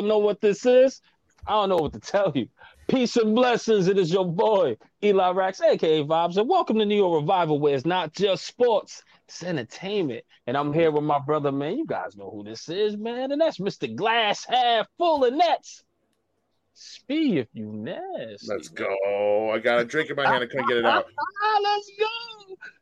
don't know what this is, I don't know what to tell you. Peace and blessings. It is your boy, Eli Rax, aka Vibes, and welcome to New York Revival, where it's not just sports, it's entertainment. And I'm here with my brother, man. You guys know who this is, man. And that's Mr. Glass Half Full of Nets. Spee, if you nasty. Let's go. I got a drink in my hand. I couldn't get it out. Ah, let's go.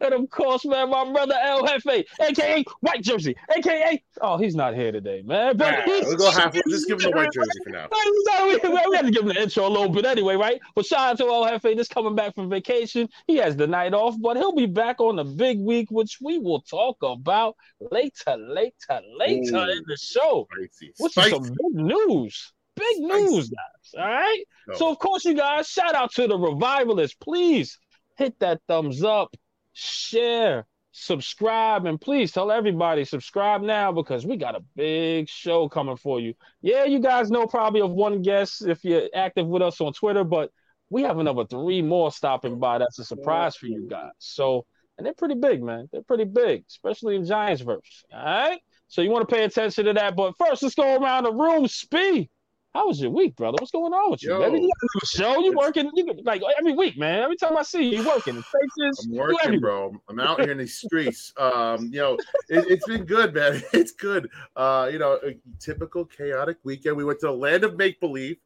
And of course, man, my brother El Jefe, aka White Jersey, aka oh, he's not here today, man. But he's we'll go half. Just give him the white jersey for now. we, had to give him the intro a little bit anyway, right? But shout out to El Jefe, just coming back from vacation. He has the night off, but he'll be back on the big week, which we will talk about later, later, later Ooh. in the show. Spicy. Which is Spicy. some big news. Big Spicy. news, guys. All right. No. So, of course, you guys, shout out to the revivalists. Please hit that thumbs up, share, subscribe, and please tell everybody subscribe now because we got a big show coming for you. Yeah, you guys know probably of one guest if you're active with us on Twitter, but we have another three more stopping by. That's a surprise for you guys. So, and they're pretty big, man. They're pretty big, especially in Giants verse. All right. So you want to pay attention to that. But first, let's go around the room. Spee, how was your week, brother? What's going on with you? Yo. Baby? You got a show? You working? You like every week, man. Every time I see you, you working. In Texas, I'm working, bro. I'm out here in these streets. Um, you know, it, it's been good, man. It's good. Uh, you know, a typical chaotic weekend. We went to the land of make believe.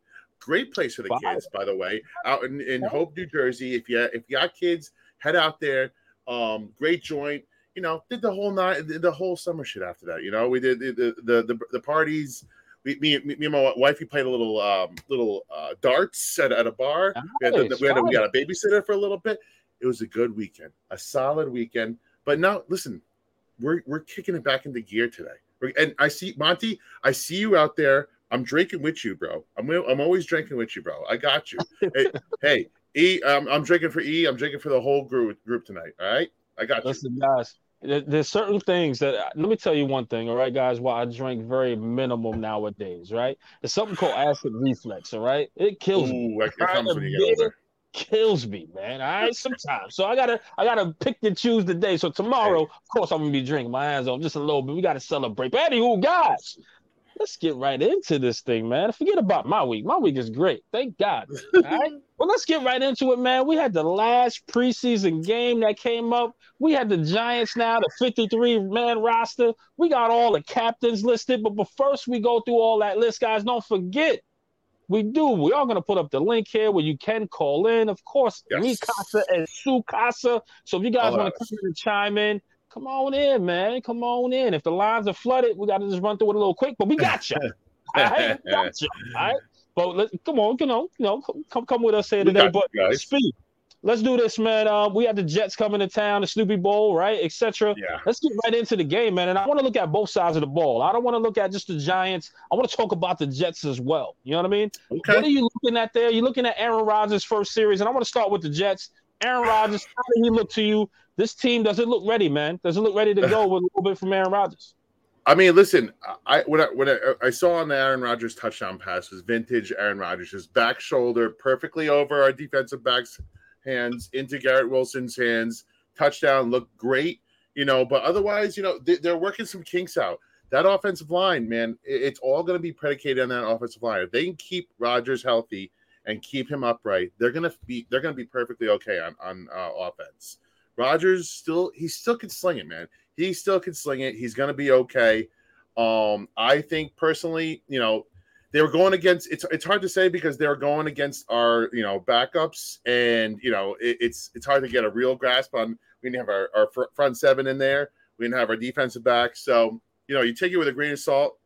Great place for the Wow. kids, by the way, out in, in Hope, New Jersey. If you if you got kids, head out there. Um, great joint. You know, did the whole night, the, whole summer shit after that. You know, we did the the, the, the parties. We, me, me, me and my wife, we played a little um, little uh, darts at, at a bar. We had, the, we, had a, we got a babysitter for a little bit. It was a good weekend, a solid weekend. But now, listen, we're we're kicking it back into gear today. We're- And I see Monty, I see you out there. I'm drinking with you, bro. I'm I'm always drinking with you, bro. I got you. hey, hey, E, um, I'm drinking for E. I'm drinking for the whole group group tonight. All right, I got you. Listen, guys, there's certain things that uh, let me tell you one thing, all right, guys. Why I drink very minimum nowadays, right? There's something called acid reflux, all right? It kills me. Ooh, it comes when you get older. Kills me, man. All right, sometimes. So I gotta, I gotta pick and choose the day. So tomorrow, of course, I'm gonna be drinking my hands off just a little bit. We gotta celebrate. But anywho, guys, let's get right into this thing, man. Forget about my week. My week is great. Thank God. All right. Well, let's get right into it, man. We had the last preseason game that came up. We had the Giants now, the 53 man roster. We got all the captains listed. But, but first, we go through all that list, guys. Don't forget, we do. We are going to put up the link here where you can call in. Of course, Yes. me Casa and Sue Casa. So if you guys want to come in and chime in, come on in, man. Come on in. If the lines are flooded, we got to just run through it a little quick, but we got you. all right? We got you. All right. But let, come on, you know, you know, come come with us here today. But speed. Let's do this, man. Uh, we had the Jets coming to town, the Snoopy Bowl, right, etc. Yeah. Let's get right into the game, man. And I want to look at both sides of the ball. I don't want to look at just the Giants. I want to talk about the Jets as well. You know what I mean? Okay. What are you looking at there? You're looking at Aaron Rodgers' first series, and I want to start with the Jets. Aaron Rodgers, how did he look to you? This team doesn't look ready, man. Doesn't look ready to go with a little bit from Aaron Rodgers. I mean, listen. I when I I, I saw on the Aaron Rodgers touchdown pass was vintage Aaron Rodgers, his back shoulder perfectly over our defensive back's hands into Garrett Wilson's hands. Touchdown looked great, you know. But otherwise, you know, they, they're working some kinks out. That offensive line, man, it- it's all going to be predicated on that offensive line. If they can keep Rodgers healthy and keep him upright, they're going to be they're going to be perfectly okay on on uh, offense. Rodgers still he still can sling it, man. He still can sling it. He's to be okay. Um, I think personally, you know, they were going against. It's it's hard to say because they're going against our you know backups, and you know it, it's it's hard to get a real grasp on. We didn't have our, our fr- front seven in there. We didn't have our defensive back. So you know you take it with a grain of salt.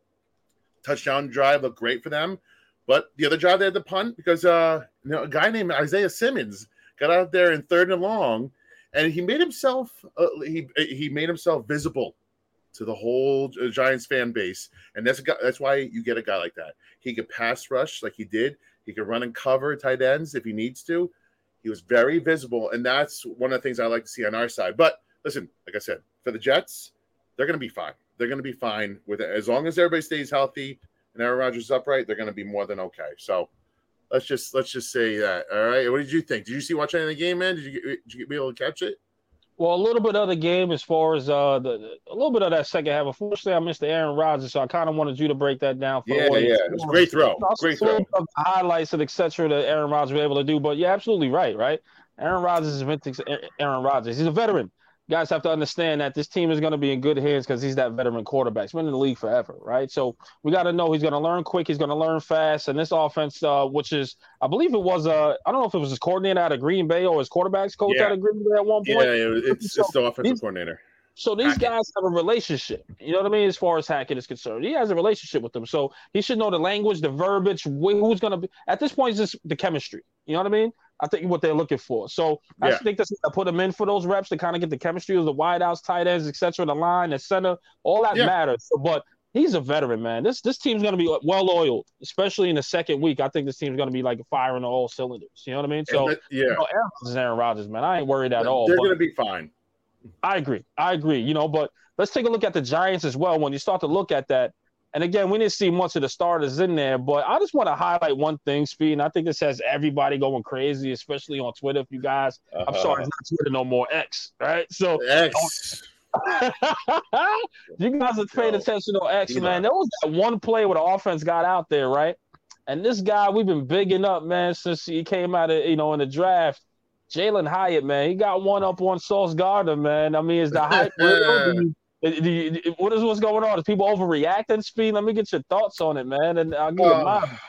Touchdown drive looked great for them, but the other drive they had to punt because uh you know a guy named Isaiah Simmons got out there in third and long, and he made himself uh, he he made himself visible to the whole uh, Giants fan base, and that's guy, that's why you get a guy like that. He could pass rush like he did. He could run and cover tight ends if he needs to. He was very visible, and that's one of the things I like to see on our side. But listen, like I said, for the Jets, they're going to be fine. They're going to be fine with it as long as everybody stays healthy and Aaron Rodgers is upright. They're going to be more than okay. So Let's just let's just say that. All right. What did you think? Did you see watch any of the game, man? Did you did you be able to catch it? Well, a little bit of the game as far as uh the a little bit of that second half. Unfortunately, I missed the Aaron Rodgers, so I kind of wanted you to break that down. For yeah, yeah, it was a great throw. Great throw. Highlights and etc. that Aaron Rodgers was able to do, but you're absolutely right, right? Aaron Rodgers is vintage Aaron Rodgers. He's a veteran guys have to understand that this team is going to be in good hands because he's that veteran quarterback. He's been in the league forever, right? So we got to know he's going to learn quick. He's going to learn fast. And this offense, uh, which is, I believe it was, uh, I don't know if it was his coordinator out of Green Bay or his quarterbacks coach yeah. out of Green Bay at one point. Yeah, it's, so it's the offensive these, coordinator. So these Hackett. guys have a relationship. You know what I mean? As far as Hackett is concerned, he has a relationship with them. So he should know the language, the verbiage, who's going to be. At this point, it's just the chemistry. You know what I mean? I think what they're looking for. So yeah. I think that's to put them in for those reps to kind of get the chemistry of the wideouts, tight ends, etc. The line, the center, all that yeah. matters. But he's a veteran, man. This this team's going to be well oiled, especially in the second week. I think this team's going to be like firing all cylinders. You know what I mean? So that, yeah, you know, Aaron Rodgers, Aaron Rodgers, man. I ain't worried at all. They're going to be fine. I agree. I agree. You know, but let's take a look at the Giants as well. When you start to look at that, and again, we didn't see much of the starters in there, but I just want to highlight one thing, Speed. And I think this has everybody going crazy, especially on Twitter. If you guys, uh-huh. I'm sorry, it's not Twitter no more, X, right? So X. you guys are paying attention to X, man. There was that one play where the offense got out there, right? And this guy we've been bigging up, man, since he came out of you know in the draft. Jalin Hyatt, man, he got one up on Sauce Gardner, man. I mean, is the hype real? What is what's going on? Is people overreacting? Speed. Let me get your thoughts on it, man, and I'll give uh, mine.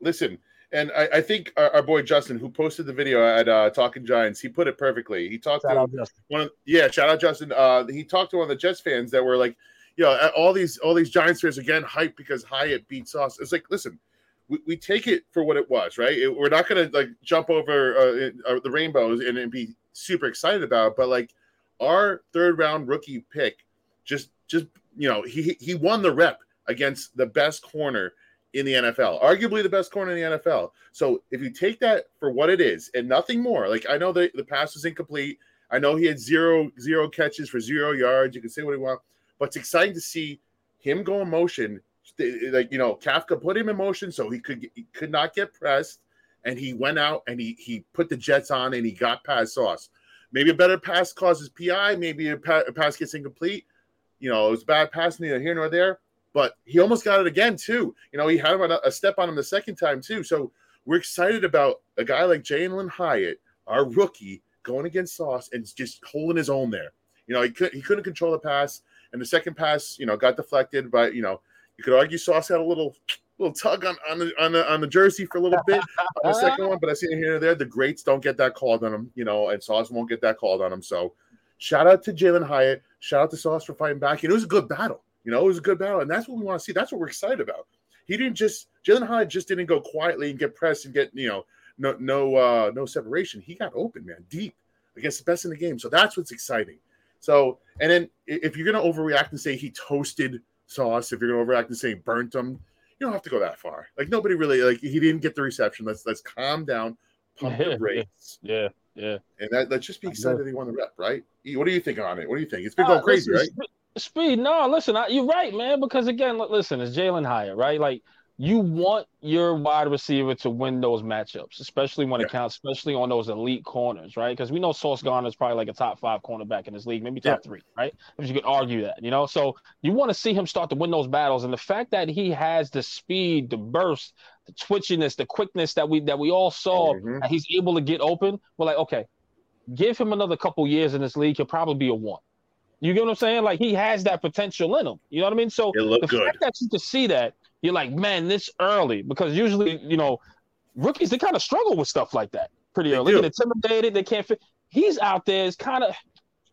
Listen, and I, I think our, our, boy Justin, who posted the video at uh, Talking Giants, he put it perfectly. He talked shout to one of yeah, shout out Justin. Uh, he talked to one of the Jets fans that were like, you know, all these all these Giants fans again hype because Hyatt beat Sauce. It's like, listen, we, we take it for what it was, right? It, we're not gonna like jump over uh, uh, the rainbows and, and be super excited about, it, but like our third round rookie pick just just you know he he won the rep against the best corner in the NFL, arguably the best corner in the NFL. So if you take that for what it is and nothing more, like I know the, the pass was incomplete. I know he had zero zero catches for zero yards. You can say what you want, but it's exciting to see him go in motion. Like you know, Kafka put him in motion so he could he could not get pressed, and he went out and he he put the Jets on and he got past Sauce. Maybe a better pass causes PI. Maybe a, pa- a pass gets incomplete. You know, it was bad pass neither here nor there. But he almost got it again too. You know, he had a, a step on him the second time too. So we're excited about a guy like Jalin Hyatt, our rookie, going against Sauce and just holding his own there. You know, he could he couldn't control the pass, and the second pass, you know, got deflected. But you know, you could argue Sauce had a little little tug on, on the on the on the jersey for a little bit on the second one, but I see it here and there. The greats don't get that called on them, you know, and Sauce won't get that called on him. So shout out to Jalin Hyatt, shout out to Sauce for fighting back. And it was a good battle. You know, it was a good battle, and that's what we want to see. That's what we're excited about. He didn't just Jalin Hyatt just didn't go quietly and get pressed and get you know no no uh no separation. He got open, man, deep against the best in the game. So that's what's exciting. So and then if you're gonna overreact and say he toasted Sauce, if you're gonna overreact and say burnt him, you don't have to go that far. Like nobody really like he didn't get the reception. Let's let's calm down, pump the brakes. Yeah, yeah. And that let's just be excited that he won the rep, right? What do you think on it? What do you think? It's been going uh, crazy, listen, right? Speed, no, listen, I, you're right, man. Because again, listen, it's Jalin Hyatt, right? Like you want your wide receiver to win those matchups, especially when yeah. it counts, especially on those elite corners, right? Because we know Sauce Gardner is probably like a top five cornerback in this league, maybe top yeah. three, right? If you could argue that, you know. So you want to see him start to win those battles, and the fact that he has the speed, the burst, the twitchiness, the quickness that we that we all saw, mm-hmm. and he's able to get open. We're like, okay, give him another couple years in this league, he'll probably be a one. You get what I'm saying? Like he has that potential in him. You know what I mean? So the good. fact that you can see that you're like, man, this early because usually, you know, rookies they kind of struggle with stuff like that pretty they early. They get intimidated. They can't fit. He's out there. It's kind of,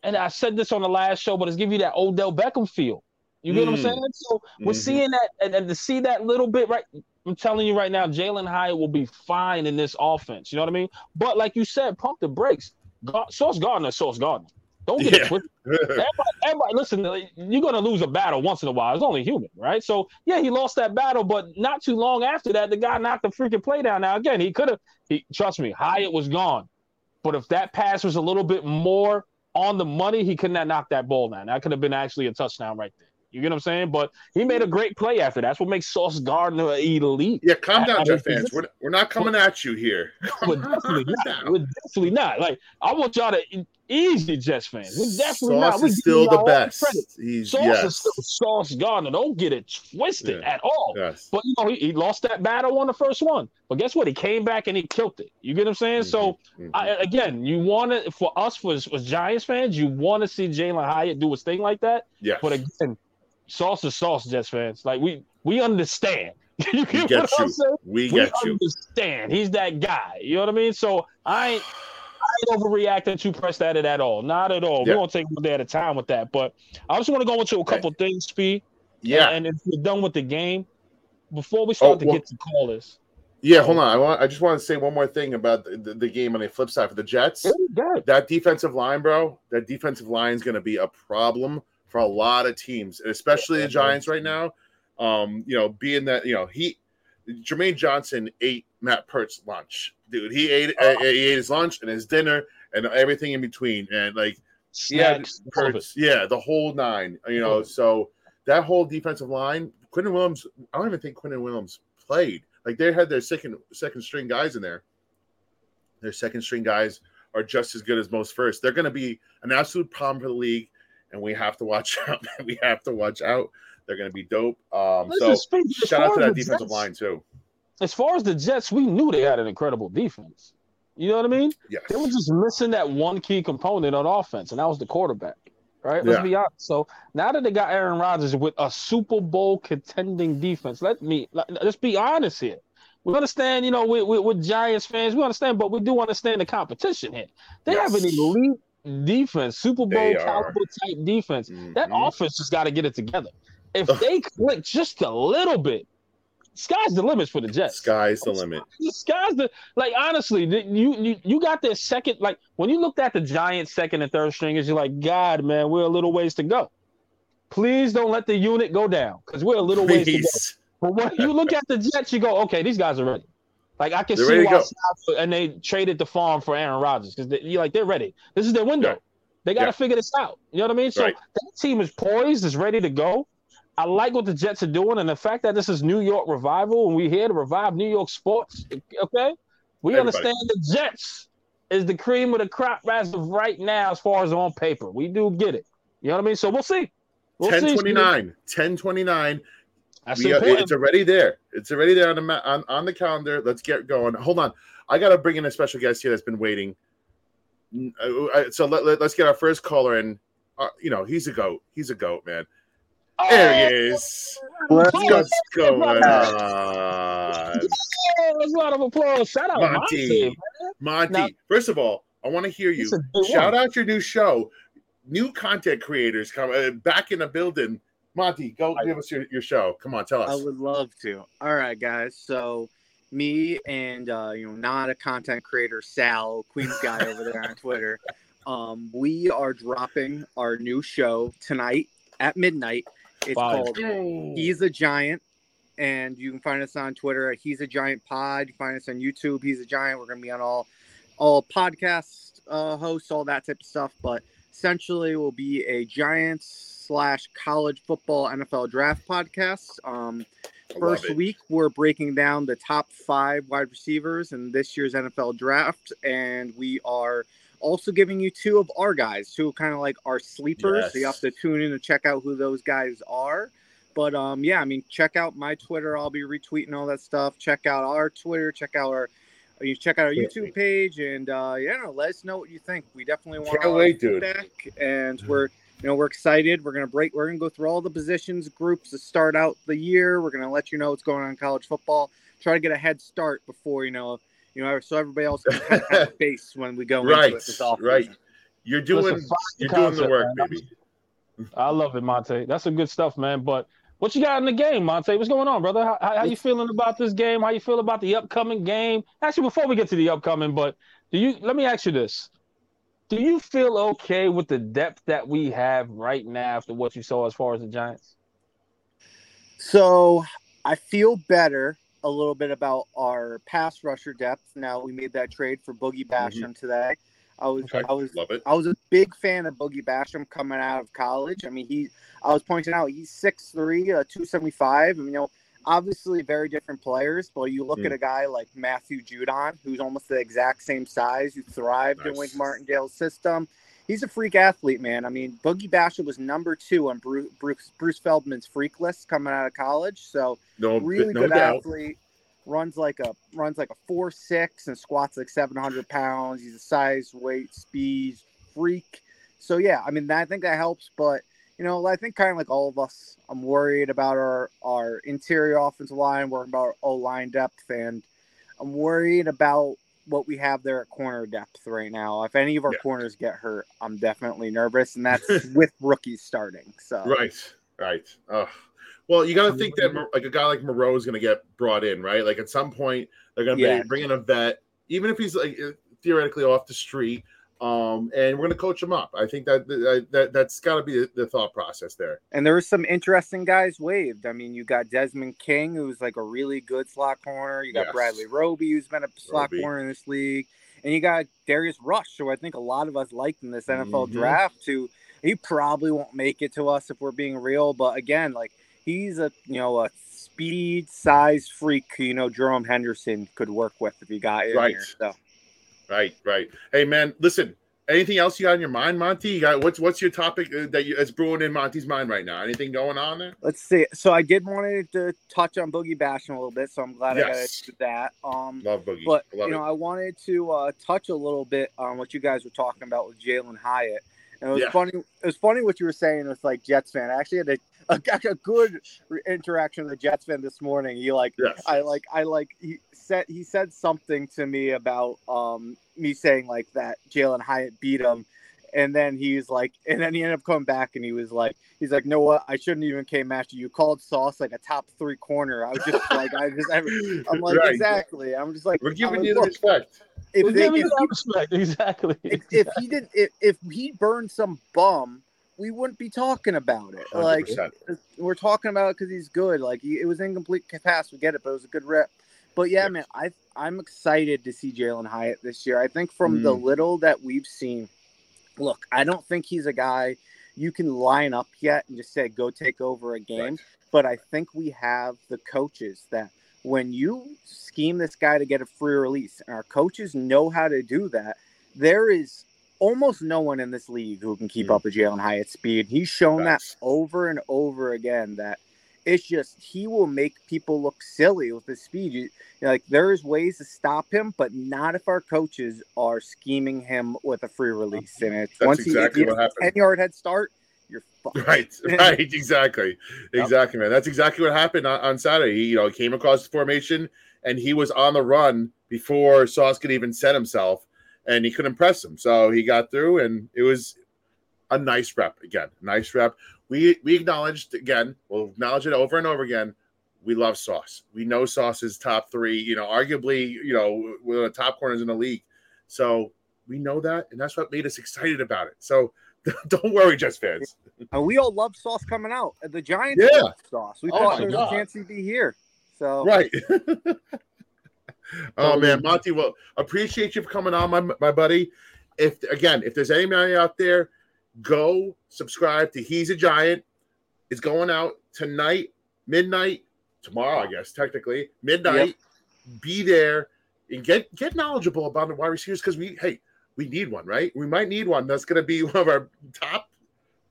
and I said this on the last show, but it's giving you that Odell Beckham feel. You get mm. what I'm mm. saying? So we're mm-hmm. seeing that, and, and, to see that little bit, right? I'm telling you right now, Jalin Hyatt will be fine in this offense. You know what I mean? But like you said, pump the brakes. God, Sauce Gardner, Sauce Gardner. Don't get yeah. it twisted. everybody, everybody, listen, you're going to lose a battle once in a while. It's only human, right? So, yeah, he lost that battle, but not too long after that, the guy knocked the freaking play down. Now, again, he could have, he trust me, Hyatt was gone. But if that pass was a little bit more on the money, he could not knock that ball down. That could have been actually a touchdown right there. You get what I'm saying? But he made a great play after. That's what makes Sauce Gardner elite. Yeah, calm down, Jet fans. We're, we're not coming at you here. We're definitely not. We're definitely not. Like I want y'all to easy Jets fans. We're definitely Sauce not. Is still the best. He's Sauce yes. is still Sauce Gardner. Don't get it twisted Yeah. at all. yes. But you know, he, he lost that battle on the first one. But guess what? He came back and he killed it. You get what I'm saying? So Mhm. I, again, you want to for us for, for Giants fans, you want to see Jalin Hyatt do his thing like that. Yeah. But again, sauce is sauce, Jets fans. Like we we understand. you we get get what I'm you. saying? We We get you. understand. He's that guy. You know what I mean? So I ain't, I ain't overreacting to press at it at all. Not at all. Yeah. We're gonna take one day at a time with that. But I just want to go into a couple things, Speed. Yeah. And if we're done with the game, before we start Oh, to well- get to callers, Yeah, hold on. I want. I just want to say one more thing about the, the, the game on the flip side for the Jets. That defensive line, bro. That defensive line is going to be a problem for a lot of teams, and especially the Giants right now. Um, you know, being that you know he, Jermaine Johnson ate Matt Peart's lunch, dude. He ate Oh. he ate his lunch and his dinner and everything in between, and like Yeah, Snacks, all of yeah, the whole nine. You know, Yeah. so that whole defensive line, Quinnen Williams. I don't even think Quinnen Williams played. Like they had their second second string guys in there. Their second string guys are just as good as most first. They're going to be an absolute problem for the league, and we have to watch out. we have to watch out. They're going to be dope. Um, so shout out to that defensive Jets- line too. As far as the Jets, we knew they had an incredible defense. You know what I mean? Yes. They were just missing that one key component on offense, and that was the quarterback. Right? Let's Yeah. be honest. So now that they got Aaron Rodgers with a Super Bowl contending defense, let me let, let's be honest here. We understand, you know, with, with, with Giants fans, we understand, but we do understand the competition here. They have an Yes. elite defense, Super Bowl caliber type defense. That Mhm. offense just got to get it together. If they click just a little bit, sky's the limit for the Jets Sky's the limit. the sky's the like honestly you you you got their second like when you looked at the giants second and third stringers you're like god man we're a little ways to go please don't let the unit go down because we're a little ways to go but when you look at the jets you go okay these guys are ready like i can They're see why. South- and they traded the farm for aaron Rodgers because you're like they're ready this is their window they got to Yeah. figure this out you know what i mean so Right. that team is poised is ready to go I like what the Jets are doing, and the fact that this is New York revival, and we're here to revive New York sports. Okay, we Everybody. understand the Jets is the cream of the crop as of right now, as far as on paper. We do get it. You know what I mean? So we'll see. We'll see. 1029. 1029. That's We, important. it's already there. It's already there on the ma- on, on the calendar. Let's get going. Hold on. I got to bring in a special guest here that's been waiting. Uh, uh, So let, let, us get our first caller in. Uh, you know, he's a goat. He's a goat, man. There he is. Let's What's go. going on? Let's a lot of applause. Shout out Monty. Monty. Monty, Now- first of all, I want to hear you. It's a good Shout one. out your new show. New content creators come uh, back in the building. Monty, go give us your, your show. Come on, tell us. I would love to. All right, guys. So me and uh, you know, not a content creator, Sal, Queen's guy over there on Twitter. Um, we are dropping our new show tonight at midnight. It's Fire. called He's a Giant, and you can find us on Twitter at He's a Giant Pod. You find us on YouTube. He's a Giant. We're gonna be on all all podcast uh, hosts, all that type of stuff. But essentially, we'll be a Giants slash college football NFL draft podcast. Um, first week, we're breaking down the top five wide receivers in this year's NFL draft, and we are also giving you two of our guys, two kind of like our sleepers. So you have to tune in to check out who those guys are. But um, yeah, I mean, check out my Twitter. I'll be retweeting all that stuff. Check out our Twitter. Check out our you check out our YouTube page, and uh, yeah, no, let us know what you think. We definitely want dude. feedback, and we're you know we're excited. We're gonna break. We're gonna go through all the positions groups to start out the year. We're gonna let you know what's going on in college football. Try to get a head start before you know you know so everybody else can kind of have a base when we go Right, into it this offseason. right. You're doing Listen, you're doing the work, man. baby. I love it, Monte. That's some good stuff, man. But what you got in the game, Monte? What's going on, brother? How, how, how you feeling about this game? How you feel about the upcoming game? Actually, before we get to the upcoming, but do you? Let me ask you this: Do you feel okay with the depth that we have right now after what you saw as far as the Giants? So I feel better a little bit about our pass rusher depth. Now we made that trade for Boogie Basham today. I was Okay. I was Love it. I was a big fan of Boogie Basham coming out of college. I mean, he I was pointing out he's 6'3", uh, 275. and, you know, obviously very different players, but you look Mm. at a guy like Matthew Judon, who's almost the exact same size, who thrived in Nice. Wink Martindale's system. He's a freak athlete, man. I mean, Boogie Basham was number two on Bruce, Bruce, Bruce Feldman's freak list coming out of college. So No, really no good doubt. athlete. Runs like a runs like a four six and squats like seven hundred pounds. He's a size, weight, speed freak. So yeah, I mean I think that helps. But you know, I think kind of like all of us, I'm worried about our our interior offensive line, worried about O line depth, and I'm worried about what we have there at corner depth right now. If any of our Yeah. corners get hurt, I'm definitely nervous, and that's with rookies starting. So Right, right. Oh, well, you got to think that like a guy like Moreau is going to get brought in, right? Like at some point they're going to Yeah. bring in a vet, even if he's like theoretically off the street, um, and we're going to coach him up. I think that that, that that's got to be the, thought process there. And there were some interesting guys waived. I mean, you got Desmond King, who's like a really good slot corner. You got Yes. Bradley Roby, who's been a slot Roby. corner in this league. And you got Darius Rush, who I think a lot of us liked in this NFL Mhm. draft. Who he probably won't make it to us if we're being real. But again, like he's a you know a speed size freak. You know, Jerome Henderson could work with if he got in Right. here. So Right, right. Hey, man, listen. Anything else you got in your mind, Monty? You got what's what's your topic uh, that you, that's brewing in Monty's mind right now? Anything going on there? let's see. So I did want to touch on Boogie Basham a little bit. So I'm glad I got to do that. Um, Love Boogie. But love you know, it. I wanted to uh, touch a little bit on what you guys were talking about with Jalin Hyatt. And it was Yeah. funny. It was funny what you were saying with like Jets fan. I actually had a, a, a good interaction with a Jets fan this morning. He like, Yes. I like, I like. He said he said something to me about um me saying like that Jalin Hyatt beat him. And then he's like, and then he ended up coming back and he was like, he's like, no, what? I shouldn't even came after you. You called Sauce like a top three corner. I was just like, I just, I'm like, Right. exactly. I'm just like, We're giving like, you the respect. if, We're they, giving if, you that respect. Exactly. if, if he didn't, if, if he burned some bum we wouldn't be talking about it like 100%. we're talking about it because he's good like he, it was incomplete pass we get it but it was a good rep but yeah Yeah. man i i'm excited to see jalin hyatt this year i think from the Mm. little that we've seen look i don't think he's a guy you can line up yet and just say go take over a game Right. but i think we have the coaches that when you scheme this guy to get a free release and our coaches know how to do that there is almost no one in this league who can keep Mm. up with Jalin Hyatt's speed. He's shown that over and over again that it's just he will make people look silly with his speed. You, like there's ways to stop him, but not if our coaches are scheming him with a free release. And it's That's once exactly he what gets a happened. ten yard head start, you're fucked. Right, right, exactly, exactly, man. That's exactly what happened on, on Saturday. He, you know, came across the formation and he was on the run before Sauce could even set himself, and he couldn't press him. So he got through, and it was a nice rep again. Nice rep. We we acknowledged again. We'll acknowledge it over and over again. We love Sauce. We know Sauce is top three. You know, arguably, you know, one of the top corners in the league. So we know that, and that's what made us excited about it. So don't worry, Jets fans. And we all love Sauce coming out. The Giants Yeah. love Sauce. We Oh thought there was God. a chance he'd be here. So Right. oh um, man, Monty. Well, appreciate you for coming on, my my buddy. If again, if there's anybody out there, go subscribe to He's a Giant. It's going out tonight, midnight, tomorrow, I guess, technically, midnight. Be there and get get knowledgeable about the wide receivers because we hey, we need one, right? We might need one. That's gonna be one of our top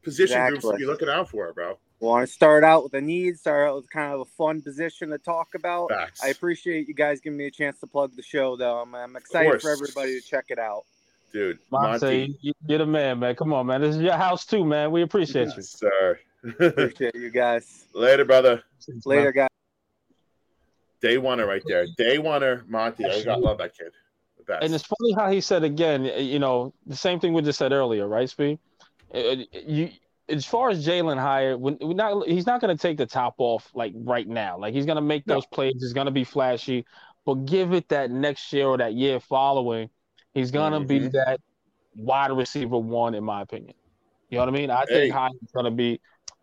position groups to be looking out for, bro. Want to start out with a need, start out with kind of a fun position to talk about. Facts. I appreciate you guys giving me a chance to plug the show, though. I'm, I'm excited for everybody to check it out. Dude, Monte, Monty. you- you're the man, man. Come on, man. This is your house too, man. We appreciate you. Yes, sir. Appreciate you guys. Later, brother. Later, guys. Day oneer right there. Day oneer, Monty. I got love that kid. Best. And it's funny how he said again, you know, the same thing we just said earlier, right, Speed? You, as far as Jalin Hyatt, when we're not, he's not going to take the top off like right now. Like he's going to make No. those plays. He's going to be flashy, but give it that next year or that year following, he's going to be Mhm. that wide receiver one, in my opinion. You know what I mean? I Hey. think Hyatt's going to be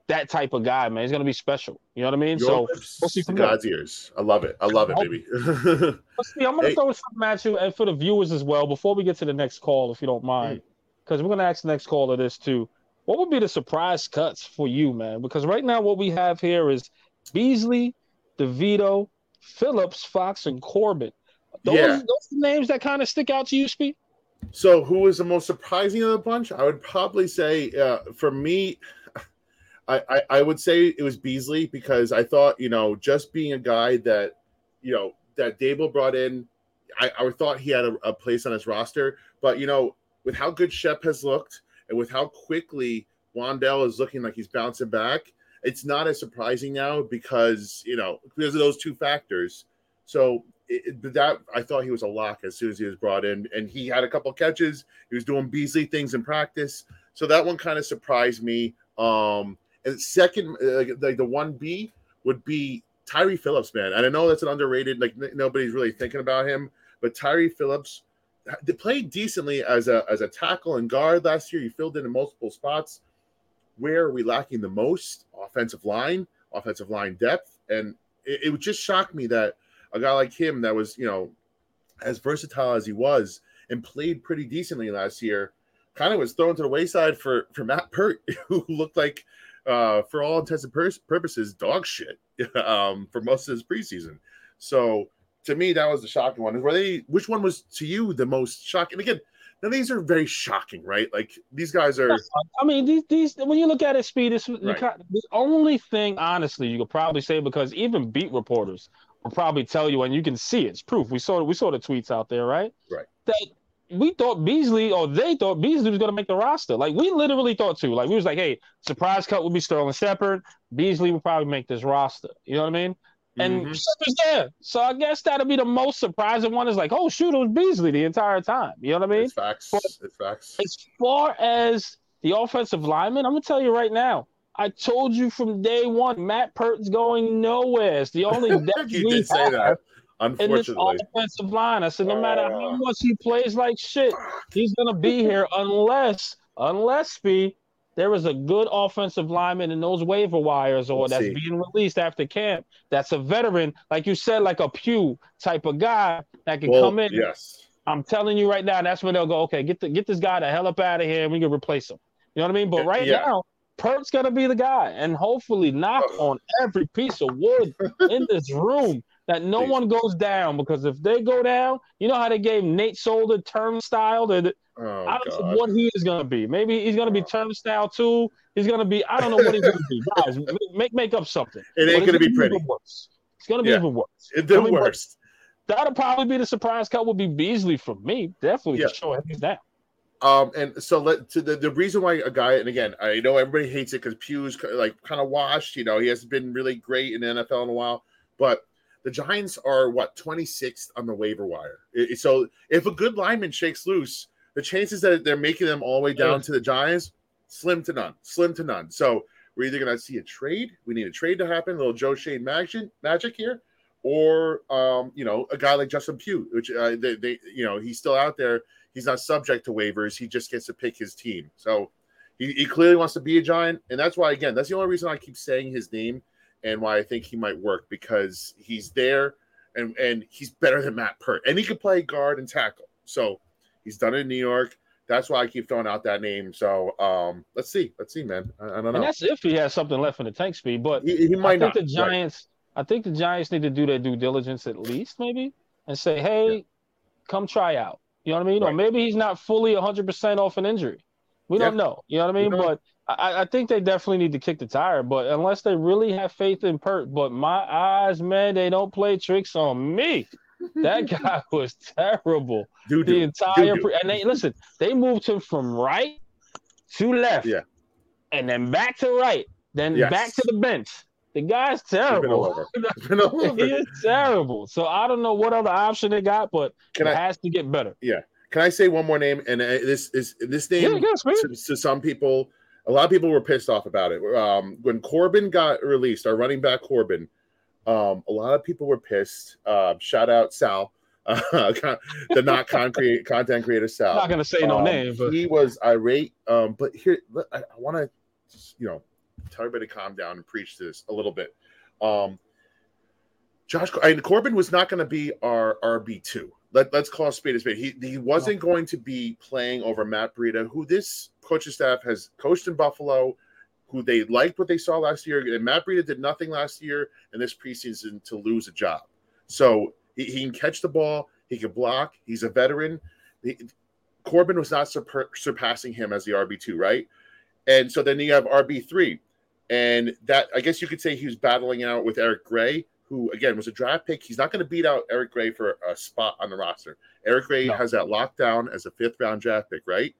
that type of guy, man. He's gonna be special. You know what I mean? Your so lips we'll see to from there. God's ears. I love it. I love it, baby. Let's see, I'm gonna Hey. throw something at you and for the viewers as well before we get to the next call, if you don't mind, because we're gonna ask the next caller this too. What would be the surprise cuts for you, man? Because right now what we have here is Beasley, DeVito, Phillips, Fox, and Corbin. Those, Yeah. those are the names that kind of stick out to you, Speed. So, who was the most surprising of the bunch? I would probably say, uh, for me, I, I I would say it was Beasley because I thought, you know, just being a guy that, you know, that Daboll brought in, I, I thought he had a, a place on his roster. But you know, with how good Shep has looked and with how quickly Wan'Dale is looking like he's bouncing back, it's not as surprising now because you know because of those two factors. So it, that I thought he was a lock as soon as he was brought in, and he had a couple catches. He was doing Beasley things in practice, so that one kind of surprised me. Um, and second, like, like the one B would be Tyree Phillips, man. And I know that's an underrated, like n- nobody's really thinking about him, but Tyree Phillips they played decently as a as a tackle and guard last year. He filled in in multiple spots. Where are we lacking the most? Offensive line, offensive line depth, and it, it would just shock me that a guy like him that was you know as versatile as he was and played pretty decently last year, kind of was thrown to the wayside for for Matt Peart, who looked like uh, for all intents and pur- purposes dog shit um, for most of his preseason. So to me, that was the shocking one. Were they? Which one was to you the most shocking? Again, now these are very shocking, right? Like these guys are. I mean, these these when you look at it, speed. You Right. the only thing, honestly, you could probably say because even beat reporters will probably tell you, and you can see it, it's proof. We saw we saw the tweets out there, right? Right. That we thought Beasley or they thought Beasley was going to make the roster. Like we literally thought too. Like we was like, hey, surprise cut would be Sterling Shepard. Beasley would probably make this roster. You know what I mean? And Mhm. Shepard's there, so I guess that'll be the most surprising one. Is like, oh shoot, it was Beasley the entire time. You know what I mean? it's facts. but- It's facts. As far as the offensive lineman, I'm gonna tell you right now. I told you from day one, Matt Peart's going nowhere. It's the only depth you did say that. in this Unfortunately, offensive line. I said, no matter how Uh. much he plays like shit, he's gonna be here unless, unless Speed, there is a good offensive lineman in those waiver wires or We'll that's see. being released after camp. That's a veteran, like you said, like a Pugh type of guy that can well, come in. yes. I'm telling you right now, that's when they'll go, okay, get the get this guy the hell up out of here and we can replace him. You know what I mean? But right Yeah. now, Peart's gonna be the guy, and hopefully knock on every piece of wood in this room that no Please. one goes down because if they go down, you know how they gave Nate Solder turnstile. That Oh I don't know what he is gonna be. Maybe he's gonna be turnstile too. He's gonna be. I don't know what he's gonna be. Guys, make make up something. It ain't gonna be even pretty. worse. It's gonna be Yeah. even worse. It's the I mean, but- worst. That'll probably be the surprise cut. Would be Beasley for me, definitely Yeah. for sure. He's down. Um, and so let to the, the reason why a guy, and again, I know everybody hates it because Pugh's like kind of washed. You know, he hasn't been really great in the NFL in a while, but the Giants are what 26th on the waiver wire. So if a good lineman shakes loose, the chances that they're making them all the way down Yeah. to the Giants, slim to none, slim to none. So we're either going to see a trade. We need a trade to happen, a little Joe Schoen magic, magic here, or um, you know, a guy like Justin Pugh, which uh, they, they, you know, he's still out there. He's not subject to waivers. He just gets to pick his team. So he, he clearly wants to be a giant, and that's why again, that's the only reason I keep saying his name and why I think he might work because he's there and and he's better than Matt Peart, and he could play guard and tackle. So he's done it in New York. That's why I keep throwing out that name. So um, let's see, let's see, man. I, I don't And know. that's if he has something left in the tank speed. But He, he I might think not. the Right. Giants, I think the Giants need to do their due diligence at least, maybe, and say, hey, Yeah. come try out. You know what I mean? Or maybe he's not fully 100% off an injury. We don't know. You know what I mean? But I, I think they definitely need to kick the tire. But unless they really have faith in Peart, but my eyes, man, they don't play tricks on me. That guy was terrible Dude, the entire Doo-doo. pre- and they listen they moved him from right to left Yeah. and then back to right then Yes. back to the bench the guy's terrible over. Been all he is terrible so i don't know what other option they got but Can it I has to get better can I say one more name? And uh, this is this name yeah, to, to some people, a lot of people were pissed off about it. Um, when Corbin got released, our running back Corbin, um, a lot of people were pissed. Uh, shout out Sal, uh, the not concrete content creator Sal. i'm not gonna say no Um, name but he was irate. Um, but here, I, I want to, you know, tell everybody to calm down and preach this a little bit. Um, Josh I mean, Corbin was not going to be our RB two. Let, let's call a spade a spade. He he wasn't oh. going to be playing over Matt Breida, who this coaching staff has coached in Buffalo, who they liked what they saw last year. And Matt Breida did nothing last year in this preseason to lose a job. So he, he can catch the ball, he can block. He's a veteran. He, Corbin was not sur- surpassing him as the RB two, right? And so then you have RB three, and that I guess you could say he was battling out with Eric Gray, who again was a draft pick. He's not going to beat out Eric Gray for a spot on the roster. Eric Gray No. has that lockdown as a fifth round draft pick, right?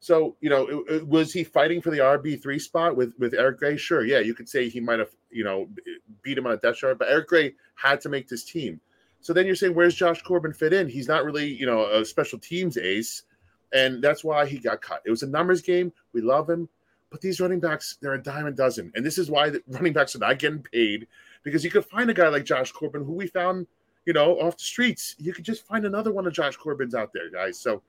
So you know, it- it- was he fighting for the RB three spot with with Eric Gray? Sure, yeah, you could say he might have you know beat him on a depth chart, but Eric Gray had to make this team. So then you're saying, where's Josh Corbin fit in? He's not really you know a special teams ace, and that's why he got cut. It was a numbers game. We love him, but these running backs they're a dime a dozen, and this is why the running backs are not getting paid because you could find a guy like Josh Corbin who we found you know off the streets. You could just find another one of Josh Corbin's out there, guys. So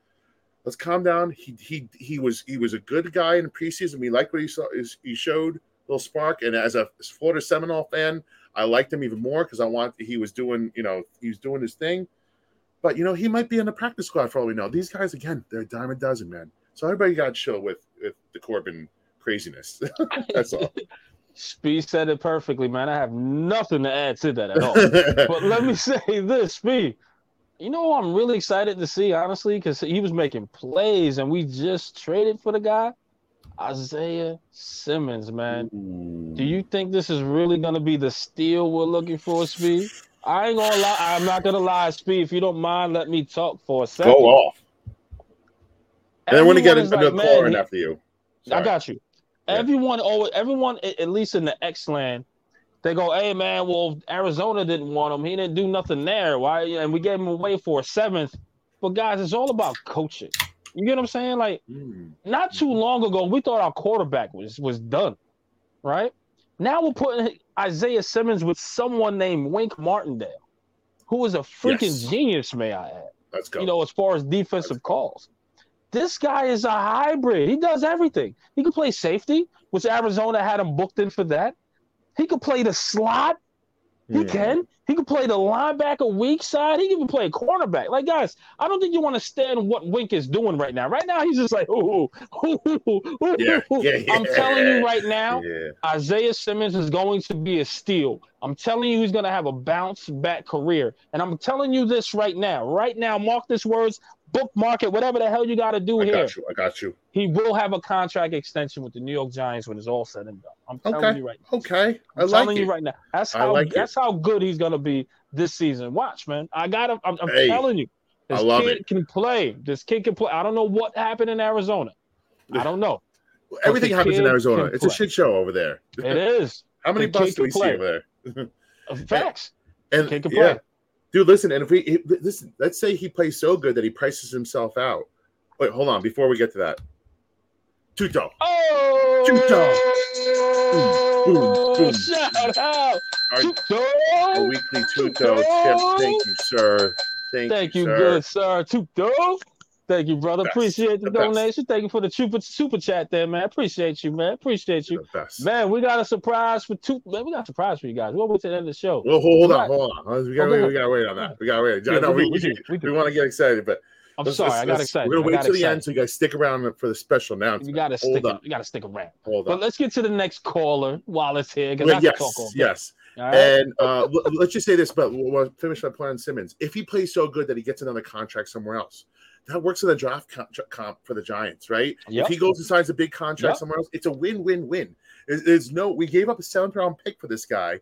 let's calm down. He he he was he was a good guy in the preseason. We liked what he saw. He showed little spark, and as a Florida Seminole fan, I liked him even more because I want he was doing you know he was doing his thing. But you know he might be in the practice squad for all we know. These guys again, they're a dime a dozen, man. So everybody got chill with with the Corbin craziness. That's all. Speed said it perfectly, man. I have nothing to add to that at all. but let me say this, Speed. You know, I'm really excited to see, honestly, because he was making plays, and we just traded for the guy, Isaiah Simmons, man. Do you think this is really going to be the steal we're looking for, Speed? I ain't gonna lie. I'm not gonna lie, Speed. If you don't mind, let me talk for a second. Go off. And I want to get another like, caller man, in he- after you. I got you. Yeah. Everyone, always, everyone, at least in the X land, they go, "Hey man, well Arizona didn't want him. He didn't do nothing there. Why?" And we gave him away for a seventh. But guys, it's all about coaching. You get what I'm saying? Like Mm. not too long ago, we thought our quarterback was was done, right? Now we're putting Isaiah Simmons with someone named Wink Martindale, who is a freaking Yes. genius, may I add Let's go. you know, as far as defensive calls. This guy is a hybrid. He does everything. He can play safety, which Arizona had him booked in for that. He could play the slot. He Mm. can. He can play the linebacker weak side. He can even play cornerback. Like guys, I don't think you want to stand what Wink is doing right now. Right now, he's just like, ooh, ooh, ooh, ooh, Yeah, yeah, I'm telling you right now, Yeah. Isaiah Simmons is going to be a steal. I'm telling you, he's going to have a bounce back career. And I'm telling you this right now. Right now, mark this words, bookmark it, whatever the hell you got to do I here. got you. I got you. He will have a contract extension with the New York Giants when it's all said and done. I'm telling Okay. you right now. Okay. I I'm like telling it. you right now. That's I how like that's how good he's going to be this season. Watch, man. I got to I'm, I'm Hey, telling you. This I love kid it. can play. This kid can play. I don't know what happened in Arizona. I don't know. Everything happens in Arizona. It's a shit show over there. It is. How many the kid buses do we see over there? Facts. And Kid can yeah, play. Dude, listen. And if we he- listen, let's say he plays so good that he prices himself out. Wait, hold on. Before we get to that, Tuto, Oh, Boom, boom, boom. shout out, our, Tuto. our weekly Tuto tip. Thank you, sir. Thank, Thank you, you, sir. good sir. Tuto. Thank you, brother. Best. Appreciate the, The best. donation. Thank you for the super super chat there, man. Appreciate you, man. Appreciate you. You're the best. Man, we got a surprise for two. Man, we got a surprise for you guys. We'll wait till the end of the show. Well, hold on, hold on. We gotta, Oh, wait, we gotta wait on that. We gotta wait. I Yeah, know we we, do, we we, do, we want to get excited, but I'm let's- sorry, let's- I got excited. We're gonna wait till the end, so you guys stick around for the special announcement. You gotta Hold stick. on. You gotta stick around. Hold But on. let's get to the next caller while it's here. I yes, talk yes. Right? And uh, let's just say this, but we'll, finish my plan on Simmons. If he plays so good that he gets another contract somewhere else, that works in the draft comp, comp for the Giants, right? Yep. If he goes and signs a big contract Yep. somewhere else, it's a win-win-win. There's, no, we gave up a seventh round pick for this guy,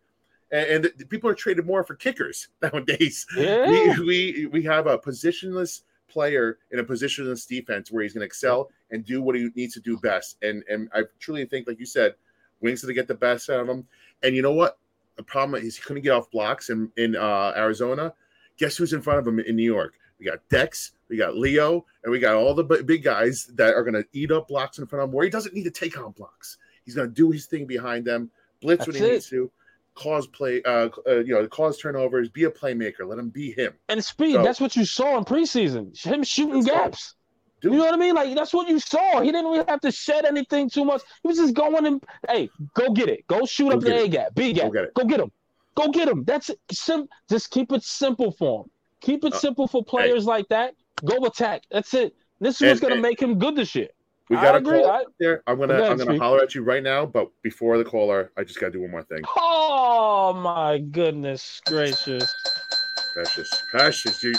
and, and the, people are traded more for kickers nowadays. Yeah. We, we we have a positionless player in a positionless defense where he's going to excel and do what he needs to do best. And and I truly think, like you said, Wink's going to get the best out of him. And you know what? The problem is he couldn't get off blocks in in uh, Arizona. Guess who's in front of him in New York? We got Dex, we got Leo, and we got all the big guys that are going to eat up blocks in front of him. Where he doesn't need to take on blocks. He's going to do his thing behind them, blitz when he it. needs to, cause play, uh, uh, you know, cause turnovers, be a playmaker. Let him be him. And speed, So- that's what you saw in preseason. Him shooting gaps. Dude. You know what I mean? Like that's what you saw. He didn't really have to shed anything too much. He was just going and hey, go get it. Go shoot Go up the get A gap, B Go gap. get it. Go get him. Go get him. That's. Sim- just keep it simple for him. Keep it Uh, simple for players like that. Go attack. That's it. This is what's gonna make him good this year. We got a agree. call I- there. I'm gonna I'm gonna Speak. holler at you right now, but before the caller, I just gotta do one more thing. Oh my goodness gracious. Precious, precious, you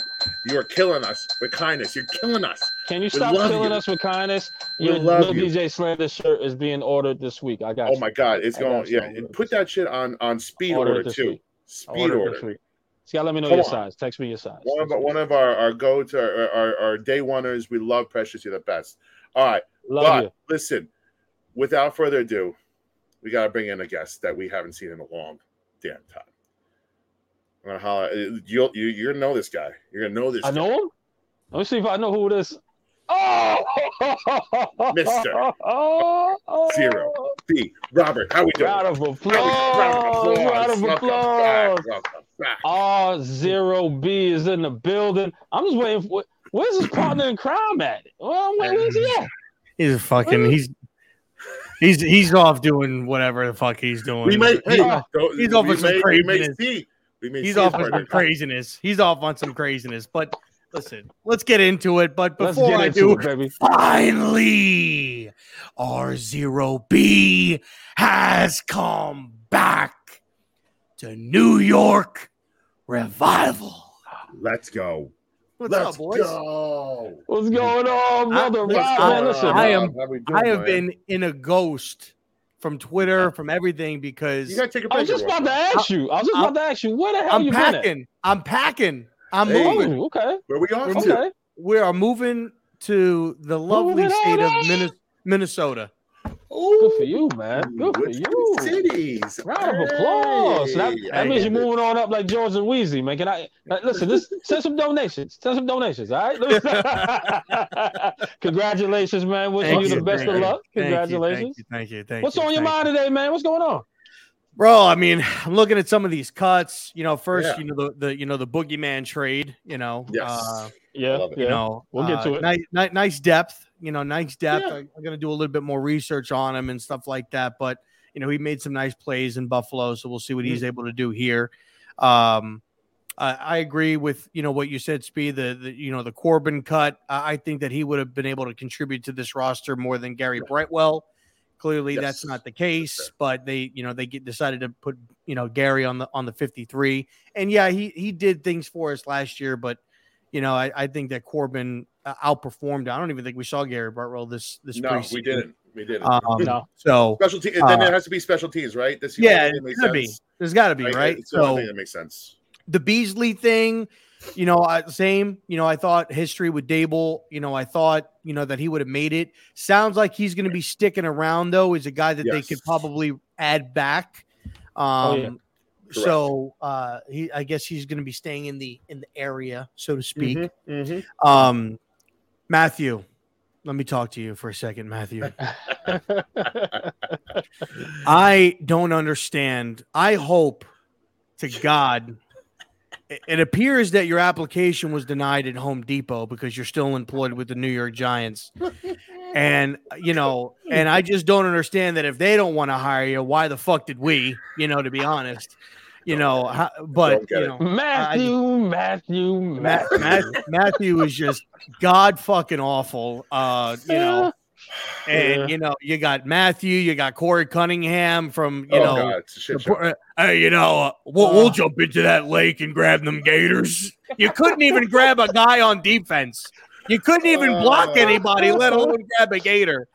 you are killing us with kindness. You're killing us. Can you stop killing you. us with kindness? We Your love you. DJ Slander shirt is being ordered this week. I got Oh you. my god, it's I going. Yeah, and put that shit on on speed Order order too. week. Speed Order it order. this week. So you gotta let me know Come your on. size. Text me your size. One of one of our our go to our, our, our day oneers. We love Precious. You're the best. All right, Love but you. listen. Without further ado, we got to bring in a guest that we haven't seen in a long damn time. I'm gonna holler. Uh, you'll you, you're gonna know this guy. You're gonna know this. I guy. know him. Let me see if I know who it is. Oh, Mister. Zero. B. Robert, how we doing? Round of How we- applause. Round of applause. back. R zero B is in the building. I'm just waiting for where's his partner in crime at? Well, I'm waiting, where's he at? He's a fucking he's he's he's off doing whatever the fuck he's doing. We may. Hey, don't- he's off we on some may, craziness. see. We may he's off his on some craziness. He's off on some craziness. But listen, let's get into it. But before I do, it, baby. finally, R0B has come back to New York Revival. Let's go. What's Let's up, boys? go. What's going on, brother? listen, Rob, I- man, listen. I am- doing, I have man? been in a ghost from Twitter, from everything because You gotta take a I was just about to ask you. I was just I'm- about to ask you, where the hell I'm you been at? packing. I'm packing. I'm Hey. moving. Oh, okay. Where we off We're to? Okay. We are moving to the lovely Moving state of on. Minnes- Minnesota. Good for you, man. Good for Which you. Cities. Round of applause. That, Hey. that means you're moving on up like George and Wheezy, man. Can I listen? This send some donations. Send some donations. All right. Congratulations, man. Wishing Thank you the best thank of you, luck. Thank you, Congratulations. Thank you. Thank you. Thank What's you, on your mind you. today, man? What's going on? bro? I mean, I'm looking at some of these cuts. You know, first, Yeah. you know the, the you know the boogeyman trade. You know, Yes. uh, Yeah, love you yeah. know, We'll get uh, to it. Nice, nice, nice depth. You know, nice depth. Yeah. I, I'm gonna do a little bit more research on him and stuff like that. But you know, he made some nice plays in Buffalo, so we'll see what he's able to do here. Um, I, I agree with you know what you said, Speed. The, the you know the Corbin cut. I, I think that he would have been able to contribute to this roster more than Gary Brightwell. Clearly, Yes. that's not the case. But they you know they get decided to put you know Gary on the on the 53. And yeah, he he did things for us last year, but you know I, I think that Corbin uh, outperformed. I don't even think we saw Gary Brightwell this this No, preseason. we didn't. We didn't. Um, No. So special team. uh, then there has to be special teams, right? This yeah, that it's makes gotta be. There's got to be I- right. It's the only So that makes sense. the Beasley thing, you know, I, same. You know, I thought history with Daboll. You know, I thought you know that he would have made it. Sounds like he's going to be sticking around though. Is a guy that they could probably add back. Um, Oh, yeah. So uh, he, I guess he's going to be staying in the in the area, so to speak. Mhm, mhm. Um, Matthew, let me talk to you for a second, Matthew. I don't understand. I hope to God it- it appears that your application was denied at Home Depot because you're still employed with the New York Giants. And you know, and I just don't understand that if they don't want to hire you, why the fuck did we? You know, to be honest, you know. How, but you know, Matthew, Matthew, Ma- Matthew. Ma- Matthew is just god fucking awful. Uh, you know, and Yeah. you know, you got Matthew, you got Korey Cunningham from you oh know, God, it's a shit the show. hey, you know, uh, we'll, Uh. we'll jump into that lake and grab them gators. You couldn't even grab a guy on defense. You couldn't even block Uh. anybody, let alone grab a gator.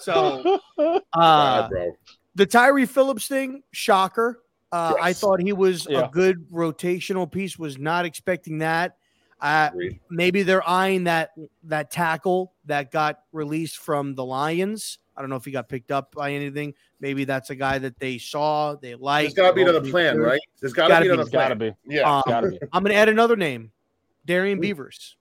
So, uh, God, bro. the Tyree Phillips thing, shocker. Uh, I thought he was Yeah. a good rotational piece. Was not expecting that. Uh, maybe they're eyeing that that tackle that got released from the Lions. I don't know if he got picked up by anything. Maybe that's a guy that they saw, they like. There's got to be another plan, right? There's got to be be. another Gotta plan. be. Yeah, Um, Gotta be. I'm going to add another name. Darian Beavers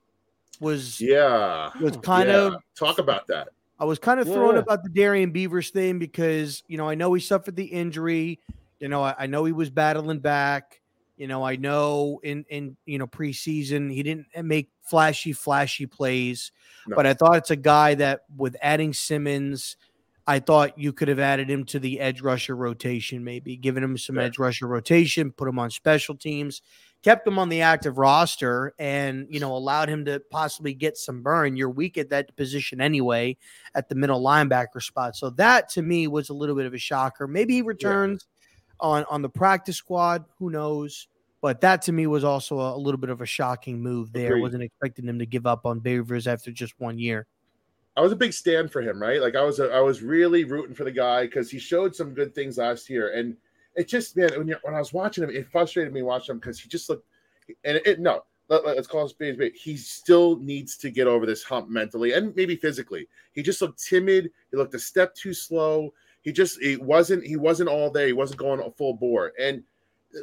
was yeah. was kind Yeah. of talk about that. I was kind of thrown about the Darian Beavers thing because you know I know he suffered the injury. You know I, I know he was battling back. You know, I know in in you know preseason he didn't eh, make flashy flashy plays, No. but I thought it's a guy that with adding Simmons, I thought you could have added him to the edge rusher rotation, maybe given him some Yeah. edge rusher rotation, put him on special teams, kept him on the active roster, and you know allowed him to possibly get some burn. You're weak at that position anyway, at the middle linebacker spot. So that to me was a little bit of a shocker. Maybe he returns on on the practice squad. Who knows? But that to me was also a, a little bit of a shocking move. There Agreed. wasn't expecting him to give up on Beavers after just one year. I was a big stand for him, right? Like I was, a, I was really rooting for the guy because he showed some good things last year, and it just, man, when, when I was watching him, it frustrated me watching him because he just looked, and it, no, let, us call it spade spade. He still needs to get over this hump mentally and maybe physically. He just looked timid. He looked a step too slow. He just, he wasn't, he wasn't all there. He wasn't going full bore, and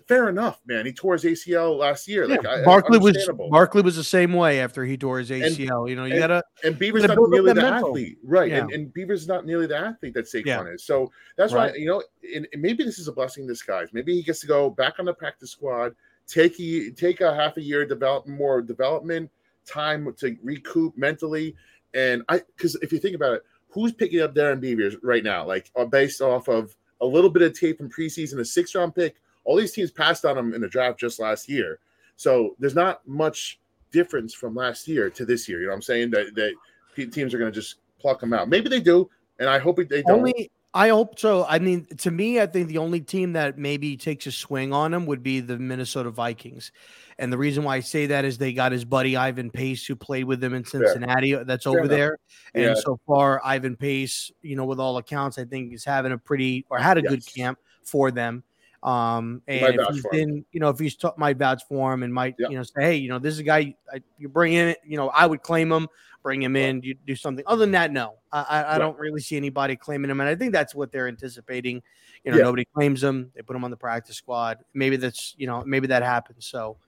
fair enough, man. He tore his ACL last year. Like I, Barkley was. Barkley was the same way after he tore his ACL. you know, you and- gotta And Beaver's gotta not nearly the mental. athlete, right? Yeah. And, and Beaver's not nearly the athlete that Saquon Yeah. is. So that's Right. why you know, and, and maybe this is a blessing in disguise. Maybe he gets to go back on the practice squad, take a, take a half a year develop more development time to recoup mentally. And I, because if you think about it, who's picking up Darian Beavers right now? Like uh, based off of a little bit of tape from preseason, a six round pick. All these teams passed on him in the draft just last year. So there's not much difference from last year to this year. You know what I'm saying? That that teams are going to just pluck them out. Maybe they do, and I hope they don't. only I hope so. I mean, to me, I think the only team that maybe takes a swing on him would be the Minnesota Vikings. And the reason why I say that is they got his buddy Ivan Pace, who played with them in Cincinnati. Uh, that's over enough. there. And Yeah. so far, Ivan Pace, you know, with all accounts, I think is having a pretty or had a good camp for them. Um, and if he's been, you know, if he's t- might vouch for him and might, Yeah. you know, say, hey, you know, this is a guy I, you bring in, you know, I would claim him, bring him in, you do something. Other than that, no, I, I, I don't really see anybody claiming him, and I think that's what they're anticipating. You know, Yeah. nobody claims him. They put him on the practice squad. Maybe that's, you know, maybe that happens. So,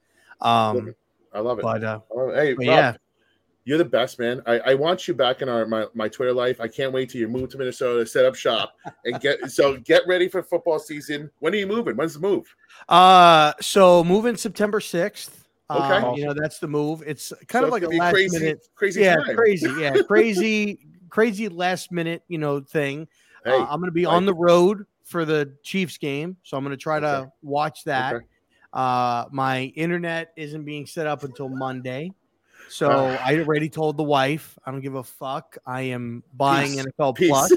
um, I love it. but uh, I love it. Hey, Rob, yeah, you're the best, man. I, I want you back in our my, my Twitter life. I can't wait till you move to Minnesota, set up shop, and get so get ready for football season. When are you moving? When's the move? uh, so moving September sixth. Okay. Um, you know that's the move. It's kind So of like a last crazy, minute crazy yeah, time. crazy, yeah, crazy, crazy last minute, you know, thing. Hey, uh, I'm going to be on the road for the Chiefs game, so I'm going to try to watch that. Okay. Uh, my internet isn't being set up until Monday, so Ah. I already told the wife I don't give a fuck. I am buying Peace. NFL Peace. Plus.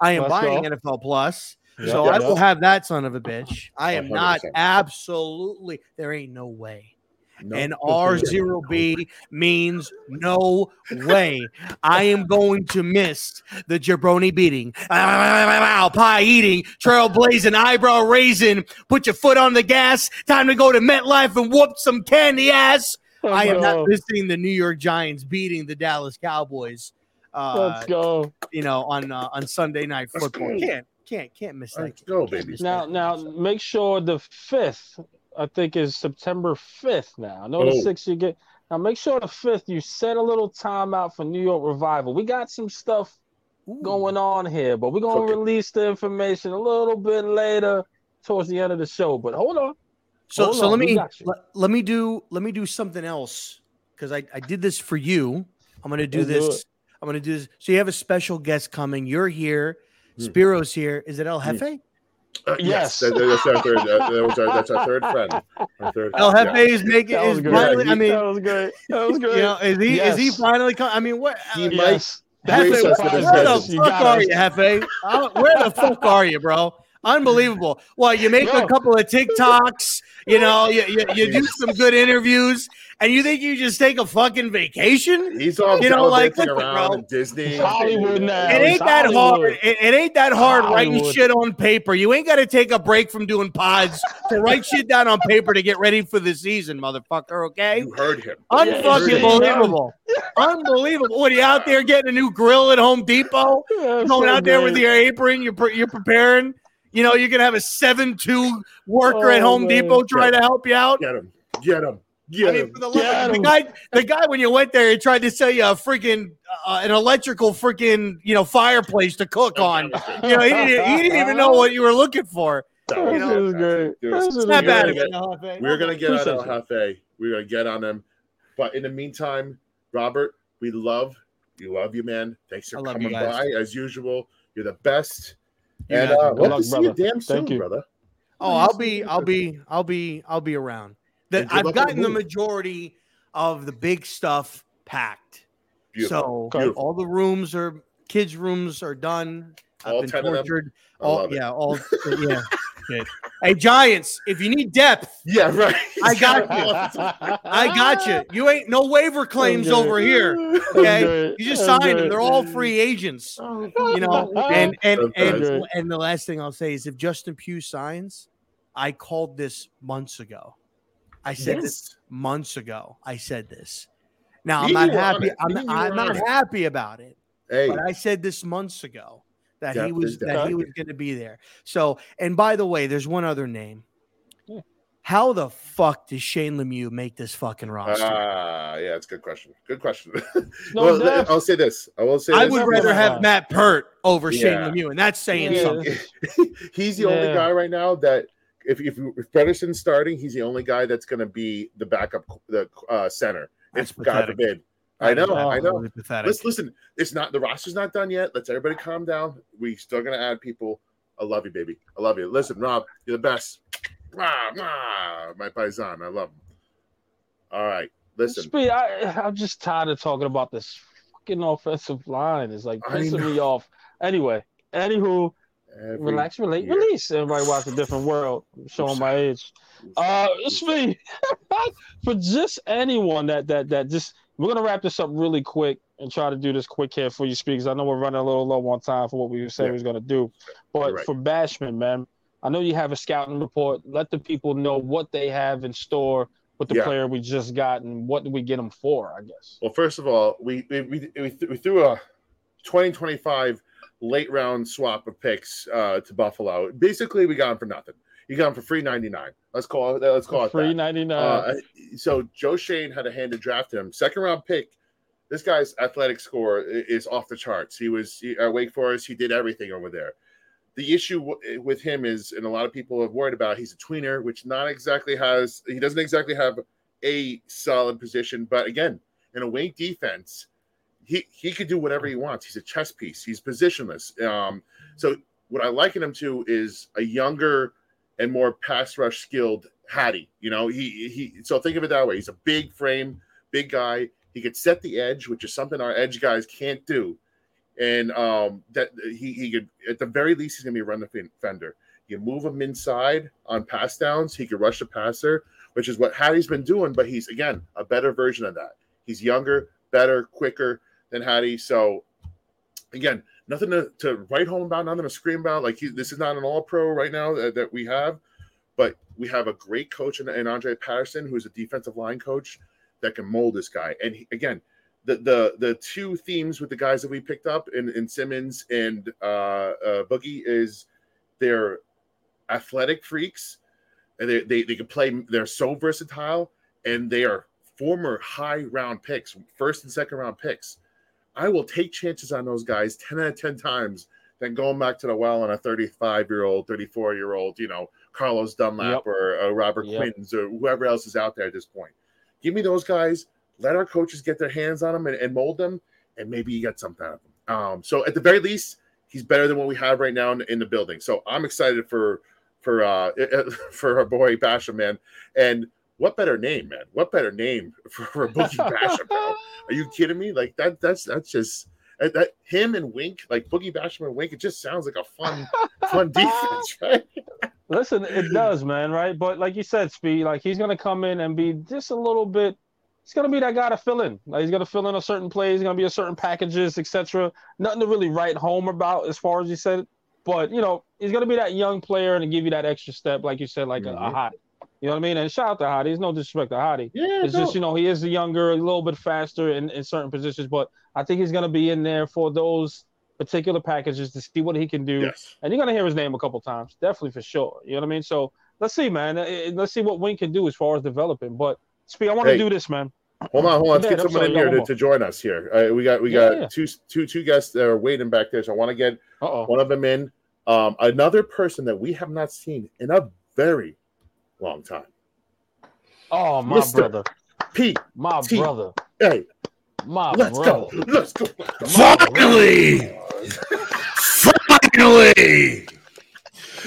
I am Let's buying go. NFL Plus. Yeah, so yeah, I will have that son of a bitch. I am not 100%. absolutely. There ain't no way. No. And R0B means no way. I am going to miss the jabroni beating, pie eating, trailblazing, eyebrow raising, put your foot on the gas. Time to go to MetLife and whoop some candy ass. I am Let's not go. missing the New York Giants beating the Dallas Cowboys. Uh, Let's go. you know, on uh, on Sunday night football. Can't can't can't miss that. Let's go, Can't baby. Now, that. now, make sure the fifth. I think is September fifth. Now, I know Oh. the sixth you get. Now, make sure the fifth you set a little time out for New York Revival. We got some stuff Ooh. going on here, but we're gonna Cooking. release the information a little bit later towards the end of the show. But hold on. So Hold so on, let me got let, let me do let me do something else because I, I did this for you. I'm gonna do Let's do this. I'm gonna do this. So you have a special guest coming. You're here. Hmm. Spiro's here. Is it El Hmm. Jefe? Uh, Yes. that- that's our third. That, that was our, that's our third friend. Our third. El yeah. Jefe is making That was is great. finally. I mean, that was great. That was you great. know, is he is he finally coming? I mean, what? He uh, might yes. Jefe, grace where the fuck are you, Jefe? Where the fuck are you, bro? Unbelievable. Well, you make a couple of TikToks, you know, you, you, you do some good interviews, and you think you just take a fucking vacation? He's all You know, like, around bro. Disney. Hollywood now. It ain't it's that hard. It, it ain't that hard writing shit on paper. You ain't got to take a break from doing pods to write shit down on paper to get ready for the season, motherfucker. Okay, You heard him. unfucking believable, unbelievable. What are you out there getting a new grill at Home Depot? Yeah, going so out there with your apron, you're pre- you're preparing. You know, you're gonna have a seven-two worker at Oh, Home man. Depot trying to help you out. Get him. Get him. Get I mean, him. for the, love Get the guy, the guy when you went there, he tried to sell you a freaking uh, an electrical freaking you know fireplace to cook on. You know, he didn't, he didn't even know what you were looking for. That That was know, shit was fantastic. great. Dude, That shit was We're gonna of get- it. no, Jefe. We're gonna get on Appreciate El Jefe. We're gonna get on them. But in the meantime, Robert, we love you. Love you, man. Thanks for I love you coming by as usual. You're the best. You and uh, hope good to luck, see you damn soon, Thank you. brother. Oh, I'll be, I'll be, I'll be, I'll be around. That I've luck the gotten the majority of the big stuff packed. Beautiful. So Beautiful. all the rooms are kids' rooms are done. I've been 10 of them? tortured. I All yeah, all yeah. Good. Hey Giants, if you need depth, Yeah, right. I got you. I got you. You ain't no waiver claims over here. Okay, you just sign them. They're all free agents. Oh, You know, and and and and the last thing I'll say is if Justin Pugh signs, I called this months ago. I said this months ago. I said this. Now I'm not you were on happy. I'm, not, I'm not happy about it. Hey, But I said this months ago that he was that depth. he was going to be there. So, and by the way, there's one other name. Yeah. How the fuck does Shane Lemieux make this fucking roster? Ah, yeah, it's a good question. Good question. No well, depth. I'll say this. I will say I this. would rather have want. Matt Peart over Shane Yeah. Lemieux, and that's saying Yeah. something. he's the only guy right now that if if, if Bredeson's starting, he's the only guy that's going to be the backup, the uh, center. That's if God forbid. I know, I know. Absolutely Pathetic. Let's listen. It's not the roster's not done yet. Let's everybody calm down. We still gonna add people. I love you, baby. I love you. Listen, Rob, you're the best. Mwah, mwah, my paisan. I love him. All right. Listen. Speed, I, I'm just tired of talking about this fucking offensive line. It's like pissing me off. Anyway, anywho, Every relax, relate, year. release. Everybody watch a different world. I'm showing my age. Uh, Speed, for just anyone that that that just we're gonna wrap this up really quick and try to do this quick here for you, speakers. I know we're running a little low on time for what we were saying Yeah. we was gonna do, but right. for Basham, man, I know you have a scouting report. Let the people know what they have in store with the Yeah. player we just got and what do we get them for. I guess. Well, first of all, we we, we, we th- we threw a 2025 late round swap of picks uh, to Buffalo. Basically, we got him for nothing. You got him for free 99. Let's call it. Let's call it Free ninety nine. Uh, so Joe Schoen had a hand to draft him. Second round pick. This guy's athletic score is off the charts. He was he, at Wake Forest. He did everything over there. The issue w- with him is, and a lot of people have worried about, he's a tweener, which not exactly has. He doesn't exactly have a solid position. But again, in a Wake defense, he he could do whatever he wants. He's a chess piece. He's positionless. Um, so what I liken him to is a younger and more pass rush skilled Hattie. You know, he he. So think of it that way. He's a big frame, big guy. He could set the edge, which is something our edge guys can't do. And um, that he he could at the very least he's gonna be a run defender. You move him inside on pass downs. He could rush the passer, which is what Hattie's been doing. But he's again a better version of that. He's younger, better, quicker than Hattie. So again, nothing to, to write home about, nothing to scream about. Like he, this is not an all pro right now that, that we have, but we have a great coach in, in Andre Patterson, who's a defensive line coach that can mold this guy. And he, again, the, the the two themes with the guys that we picked up in, in Simmons and uh, uh, Boogie is they're athletic freaks and they, they, they can play, they're so versatile and they are former high round picks, first and second round picks. I will take chances on those guys 10 out of 10 times than going back to the well on a 35 year old, 34 year old, you know, Carlos Dunlap Yep. or, or Robert Yep. Quinns or whoever else is out there at this point. Give me those guys. Let our coaches get their hands on them and, and mold them, and maybe you get something out of them. Um, so at the very least, he's better than what we have right now in, in the building. So I'm excited for for uh for our boy Basham, man. And what better name, man? What better name for, for Boogie Basham, bro? Are you kidding me? Like that that's that's just that, him and Wink, like Boogie Basham and Wink, it just sounds like a fun fun defense, right? Listen, it does, man, right? But like you said, Speed, like he's gonna come in and be just a little bit. He's gonna be that guy to fill in. Like he's gonna fill in a certain play. He's gonna be a certain packages, etc. Nothing to really write home about as far as you said. But you know, he's gonna be that young player and give you that extra step, like you said, like a, a Mhm. hot. You know what I mean? And shout out to Hottie. There's no disrespect to Hottie. Yeah, It's just you know he is the younger, a little bit faster in, in certain positions, but I think he's gonna be in there for those particular packages to see what he can do yes. and you're gonna hear his name a couple times, definitely for sure. You know what I mean? So let's see, man. Uh, uh, Let's see what Wink can do as far as developing. But Speed, I want to Hey. do this, man. Hold on, hold on. Let's get I'm someone sorry, in here to, to join us here. Uh, we got we Yeah, got yeah. two two two guests that are waiting back there. So I want to get Uh oh. one of them in. Um, another person that we have not seen in a very long time. Oh, my Mr. brother. Pete, My T. brother. hey, My brother. let's brother. go. Let's go. Finally! Finally!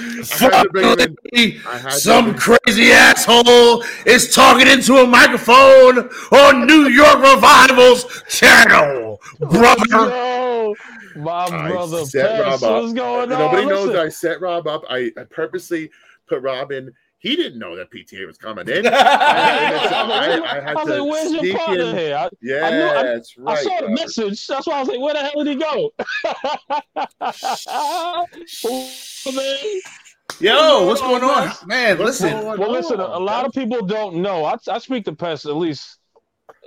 I had to bring him in. Finally! I had to Some crazy asshole is talking into a microphone on New York Revival's channel, brother. Yo, my I brother. set Rob up. What's going on? Nobody knows Listen. that I set Rob up. I, I purposely put Rob in. He didn't know that PTA was coming in. I, I, I had I like, to where's your partner in. here? I, Yeah, I knew- that's right. I saw the Robert. message. That's why I was like, where the hell did he go? Yo, what's going on? Man, listen. Well, listen, a lot of people don't know. I, I speak to Pest at least,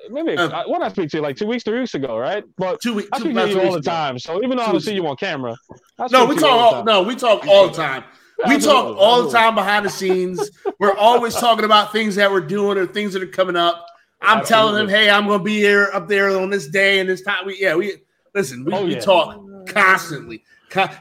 maybe, Uh, I, when I speak to you, like two weeks, three weeks ago, right? But Two weeks. I speak to you all the time. So even though I don't see you on camera, I No, we to you all talk. the All, time. no, we talk all the time. We talk all the time behind the scenes. We're always talking about things that we're doing or things that are coming up. I'm telling him, hey, I'm gonna be here up there on this day and this time. We yeah, we listen. We, Oh, we talk constantly,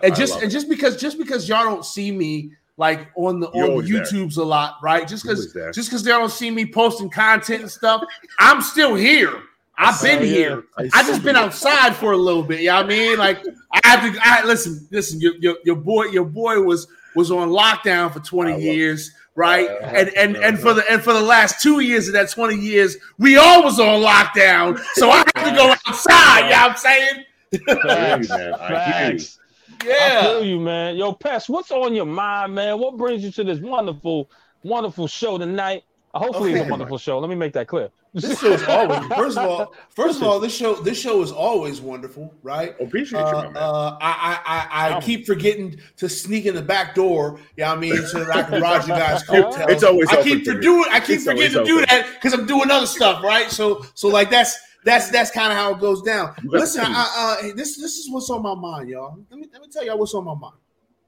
and just and just because just because y'all don't see me like on the You're on always there. YouTubes a lot, right? Just because just because they don't see me posting content and stuff, I'm still here. I've been Oh, yeah. here. I I just been outside for a little bit. You know I mean? Like I have to I listen, listen, your, your, your boy, your boy was was on lockdown for 20 I love years, right? And and and for the and for the last two years of that 20 years, we all was on lockdown. So I have to go outside, you know what I'm saying? I hear Facts. man. I hear you. Facts. I feel Yeah. you, man. Yo, Pest, what's on your mind, man? What brings you to this wonderful, wonderful show tonight? Uh, Hopefully, it's a wonderful show. Let me make that clear. This show is always first of all, first of all, this show this show is always wonderful, right? Appreciate you, Uh, my man. uh, I, I, I, I keep forgetting to sneak in the back door. Yeah, you know I mean, so that I can ride you guys' coattails. It's always I open keep for for doing. I keep It's forgetting to always do that because I'm doing other stuff, right? So, so like that's that's that's kind of how it goes down. Listen, I, uh, this this is what's on my mind, y'all. Let me let me tell y'all what's on my mind.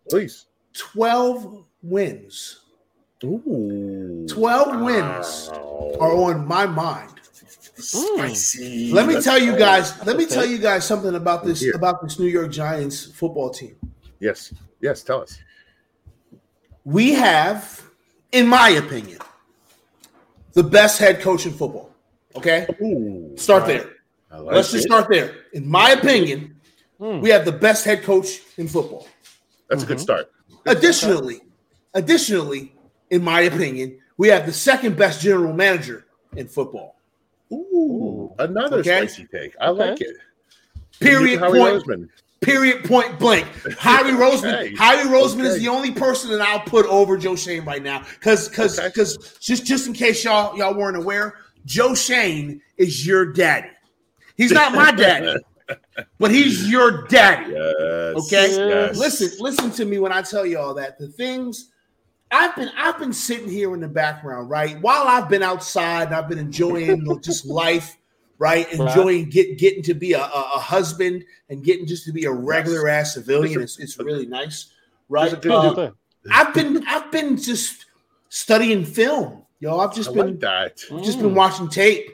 Please. Twelve wins. Ooh. 12 wins Wow. are on my mind. Spicy. Let me Let's tell you guys. Let me tell you guys something about this about this New York Giants football team. Yes. Yes. Tell us. We have, in my opinion, the best head coach in football. Okay, Ooh. start Right. there. Like Let's just start there. In my opinion, Hmm. we have the best head coach in football. That's a good Mhm. start. Additionally, additionally, in my opinion, we have the second best general manager in football. Ooh. Another Okay. spicy take. I Okay. like it. Period. Point. Roseman. Period. Point blank. Howie Roseman. Okay. Howie Roseman is the only person that I'll put over Joe Schoen right now. Because because Okay. because just just in case y'all y'all weren't aware, Joe Schoen is your daddy. He's not my daddy, but he's your daddy. Yes. Okay? Yes. Listen, listen to me when I tell you all that. The things I've been I've been sitting here in the background, right? While I've been outside and I've been enjoying just life, right? Enjoying get getting to be a, a, husband and getting just to be a regular ass civilian. It's, it's really nice, right? there's a good Uh. I've been I've been just studying film, yo. I've just I been like. Just Mm. been watching tape.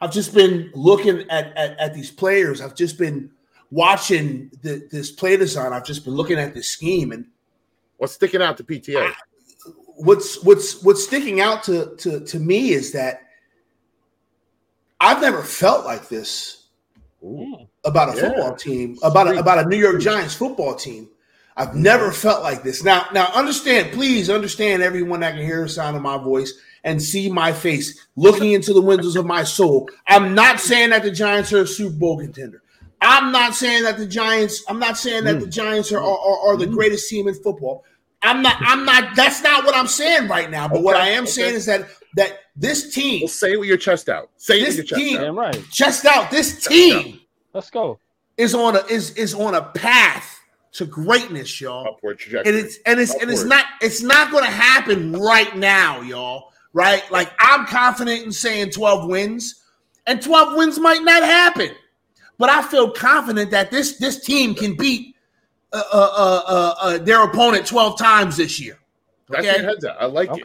I've just been looking at, at, at these players. I've just been watching the, this play design. I've just been looking at this scheme. And What's sticking out to PTA? What's what's what's sticking out to to, to me is that I've never felt like this Ooh. about a Yeah. football team, about a, about a New York Giants football team. I've never felt like this. Now, now understand, please understand everyone that can hear the sound of my voice and see my face looking into the windows of my soul. I'm not saying that the Giants are a Super Bowl contender. I'm not saying that the Giants, I'm not saying that the mm. Giants are, are, are, are the mm. greatest team in football. I'm not, I'm not, that's not what I'm saying right now. But what I am okay. saying is that that this team, Well, say it with your chest out. Say it with your chest team- out. Damn right. chest out, this team Let's go. is on a is is on a path to greatness, y'all. Upward trajectory. And it's and it's and it's not it's not going to happen right now, y'all. Right? Like I'm confident in saying 12 wins, and 12 wins might not happen, but I feel confident that this this team can beat uh, uh, uh, uh, uh, their opponent 12 times this year. That's okay. your heads out. I like it.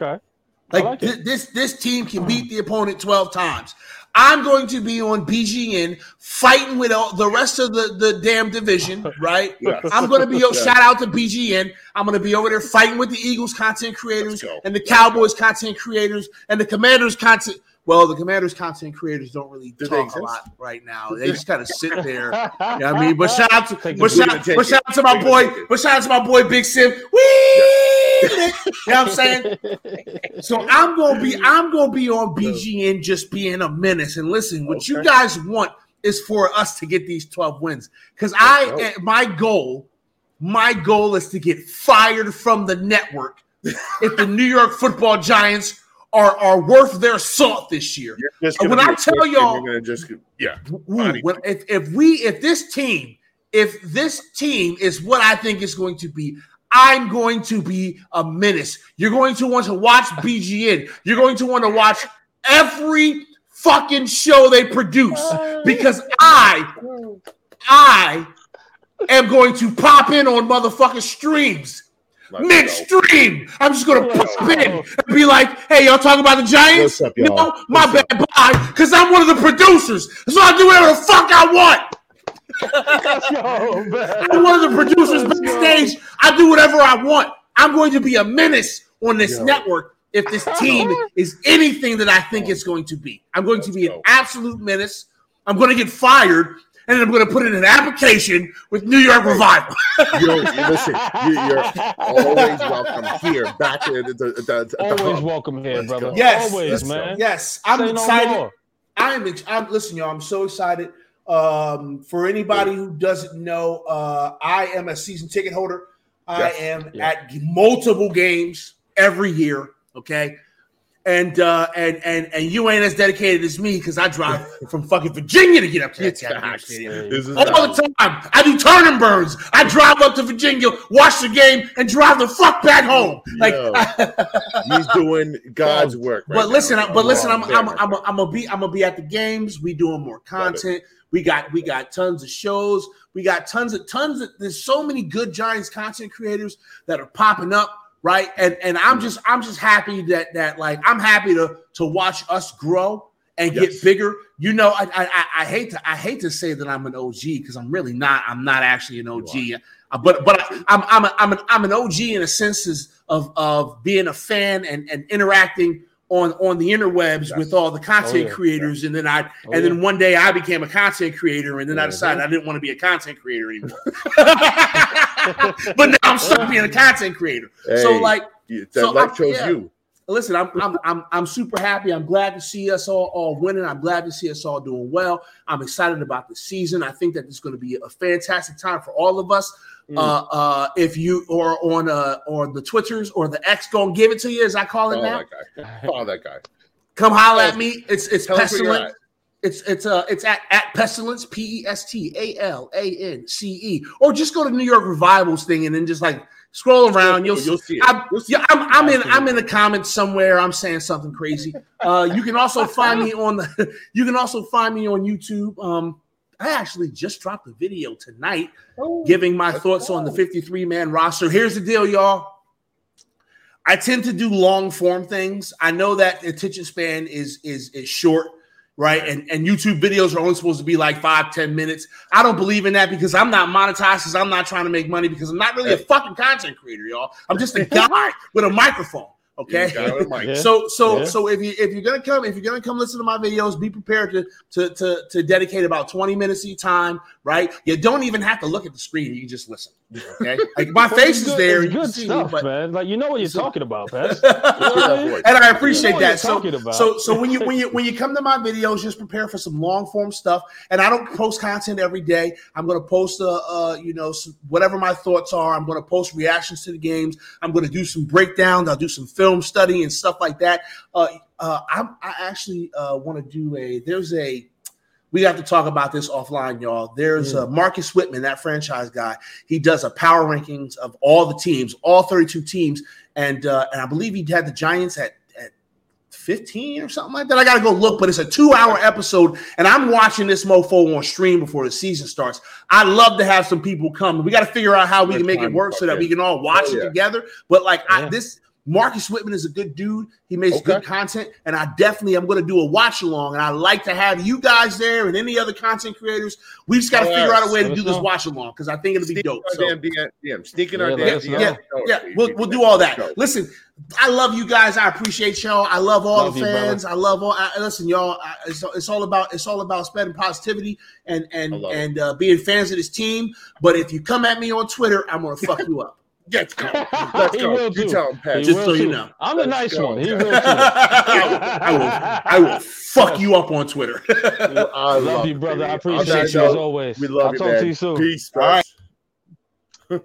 Like, like thi- it. this this team can beat the opponent 12 times. I'm going to be on BGN fighting with all, the rest of the, the damn division, right? Yes. I'm going to be, Yes. shout out to BGN. I'm going to be over there fighting with the Eagles content creators and the Cowboys content creators and the Commanders content. Well, the Commanders content creators don't really Do they talk a lot right now. They just kind of sit there. You know what I mean? But shout out to, Take but shout, gonna but shout out to my boy, gonna take it. but shout out to my boy Big Sim. Wee! You know what I'm saying? So I'm gonna be I'm gonna be on BGN just being a menace. And listen, what you guys want is for us to get these 12 wins. Because I Let's go. my goal, my goal is to get fired from the network if the New York football giants are, are worth their salt this year. When I tell y'all- just yeah. Ooh, when, if, if we if this team if this team is what I think it's going to be, I'm going to be a menace. You're going to want to watch BGN. You're going to want to watch every fucking show they produce uh, because I mm. I am going to pop in on motherfucking streams. Let's go. Midstream. I'm just gonna pop in and be like, hey, y'all talking about the Giants? What's up, y'all? No, my What's bad, bye. Because I'm one of the producers. So I do whatever the fuck I want. Yo. I'm one of the producers backstage. I do whatever I want. I'm going to be a menace on this Yo. network if this team is anything that I think it's going to be. I'm going to be an absolute menace. I'm going to get fired, and I'm going to put in an application with New York Revival. Yo, listen, you, you're always welcome here, back at the, the, the, the Always hub. welcome here, Let's brother. go. Yes, Always, let's go. man. Yes, I'm Say excited. more. I'm, ex- I'm listen, y'all. I'm so excited. Um, for anybody who doesn't know, uh, I am a season ticket holder. I Yes. am Yeah. at multiple games every year. Okay, and uh, and and and you ain't as dedicated as me because I drive from fucking Virginia to get up to that Tavern Stadium. All the time, I do turn and burns. I drive up to Virginia, watch the game, and drive the fuck back home. Like, Yo. He's doing God's work. Right but listen, now. but listen, I'm I'm I'm. I'm gonna be I'm gonna be at the games. We doing more content. We got we got tons of shows. We got tons of tons of. There's so many good Giants content creators that are popping up, right? And and I'm just I'm just happy that that like I'm happy to to watch us grow and get Yes. bigger. You know, I, I I- I hate to I hate to say that I'm an OG because I'm really not. I'm not actually an OG. Uh, but but I, I'm I'm a, I'm an I'm an OG in a sense of of being a fan and and interacting on on the interwebs Yes. with all the content Oh, yeah. creators. And then I Oh, and then one day I became a content creator, and then I decided I didn't want to be a content creator anymore. but now I'm stuck being a content creator. So like. that so life I'm- chose yeah. you. Listen, I'm, I'm I'm I'm super happy. I'm glad to see us all all winning. I'm glad to see us all doing well. I'm excited about the season. I think that it's going to be a fantastic time for all of us. Mm. Uh, uh, if you or on uh or the Twitters or the X, gonna give it to you as I call it Follow now. that guy. Follow that guy. Come holler at me. It's it's Tell pestilent. It's it's uh it's at, at pestilence p e s t a l a n c e or just go to New York Revivals thing and then just like scroll around. You'll You'll see it. I'm, You'll see yeah, I'm, I'm in. I'm in the comments somewhere. I'm saying something crazy. Uh, you can also find me on the. You can also find me on YouTube. Um, I actually just dropped a video tonight, oh, giving my thoughts on the 53 man roster. Here's the deal, y'all. I tend to do long form things. I know that attention span is is is short, right? And and YouTube videos are only supposed to be like five, 10 minutes. I don't believe in that because I'm not monetized, because I'm not trying to make money, because I'm not really a fucking content creator, y'all. I'm just a guy with a microphone. Okay. You got it, Mike. Yeah. So so Yeah. so if you if you're gonna come if you're gonna come listen to my videos, be prepared to to to to dedicate about 20 minutes of your time, right? You don't even have to look at the screen, you just listen. Okay. Like my face is good- there, it's you good can see me, stuff, but man. Like you know what you're So- talking about, man. voice. and I You appreciate know that. So, so, so when you when you when you come to my videos, just prepare for some long form stuff. And I don't post content every day. I'm going to post, uh, uh, you know, some, whatever my thoughts are. I'm going to post reactions to the games. I'm going to do some breakdowns. I'll do some film study and stuff like that. Uh, uh, I'm, I actually uh, want to do a. There's a. We have to talk about this offline, y'all. There's uh, Marcus Whitman, that franchise guy. He does a power rankings of all the teams, all 32 teams, and uh, and I believe he had the Giants at at 15 or something like that. I gotta go look, but it's a two-hour episode, and I'm watching this mofo on stream before the season starts. I'd love to have some people come. We got to figure out how we can make it work so that we can all watch Oh, it together. But like I, this Marcus Whitman is a good dude. He makes Okay. good content, and I definitely am going to do a watch along. And I like to have you guys there and any other content creators. We just got to Oh, figure out a way to do us this watch along because I think it'll be dope. our So, damn DM, DM. Sneaking our damn let DM. yeah, yeah, we'll, we'll do all that. Listen, I love you guys. I appreciate y'all. I love all Love the you, fans. I love all. I, listen, y'all. I, it's, it's all about it's all about spreading positivity and and I love it. and uh, being fans of this team. But if you come at me on Twitter, I'm gonna fuck you up. Let's go. Let's He go. will You too. tell him, Pat. He Just will so you know. I'm the Let's nice go. one. He will too. I will, I will, I will fuck you up on Twitter. I love you, brother. I baby. On appreciate that you as always. We love I'll you, talk man. to you soon. Peace. All right.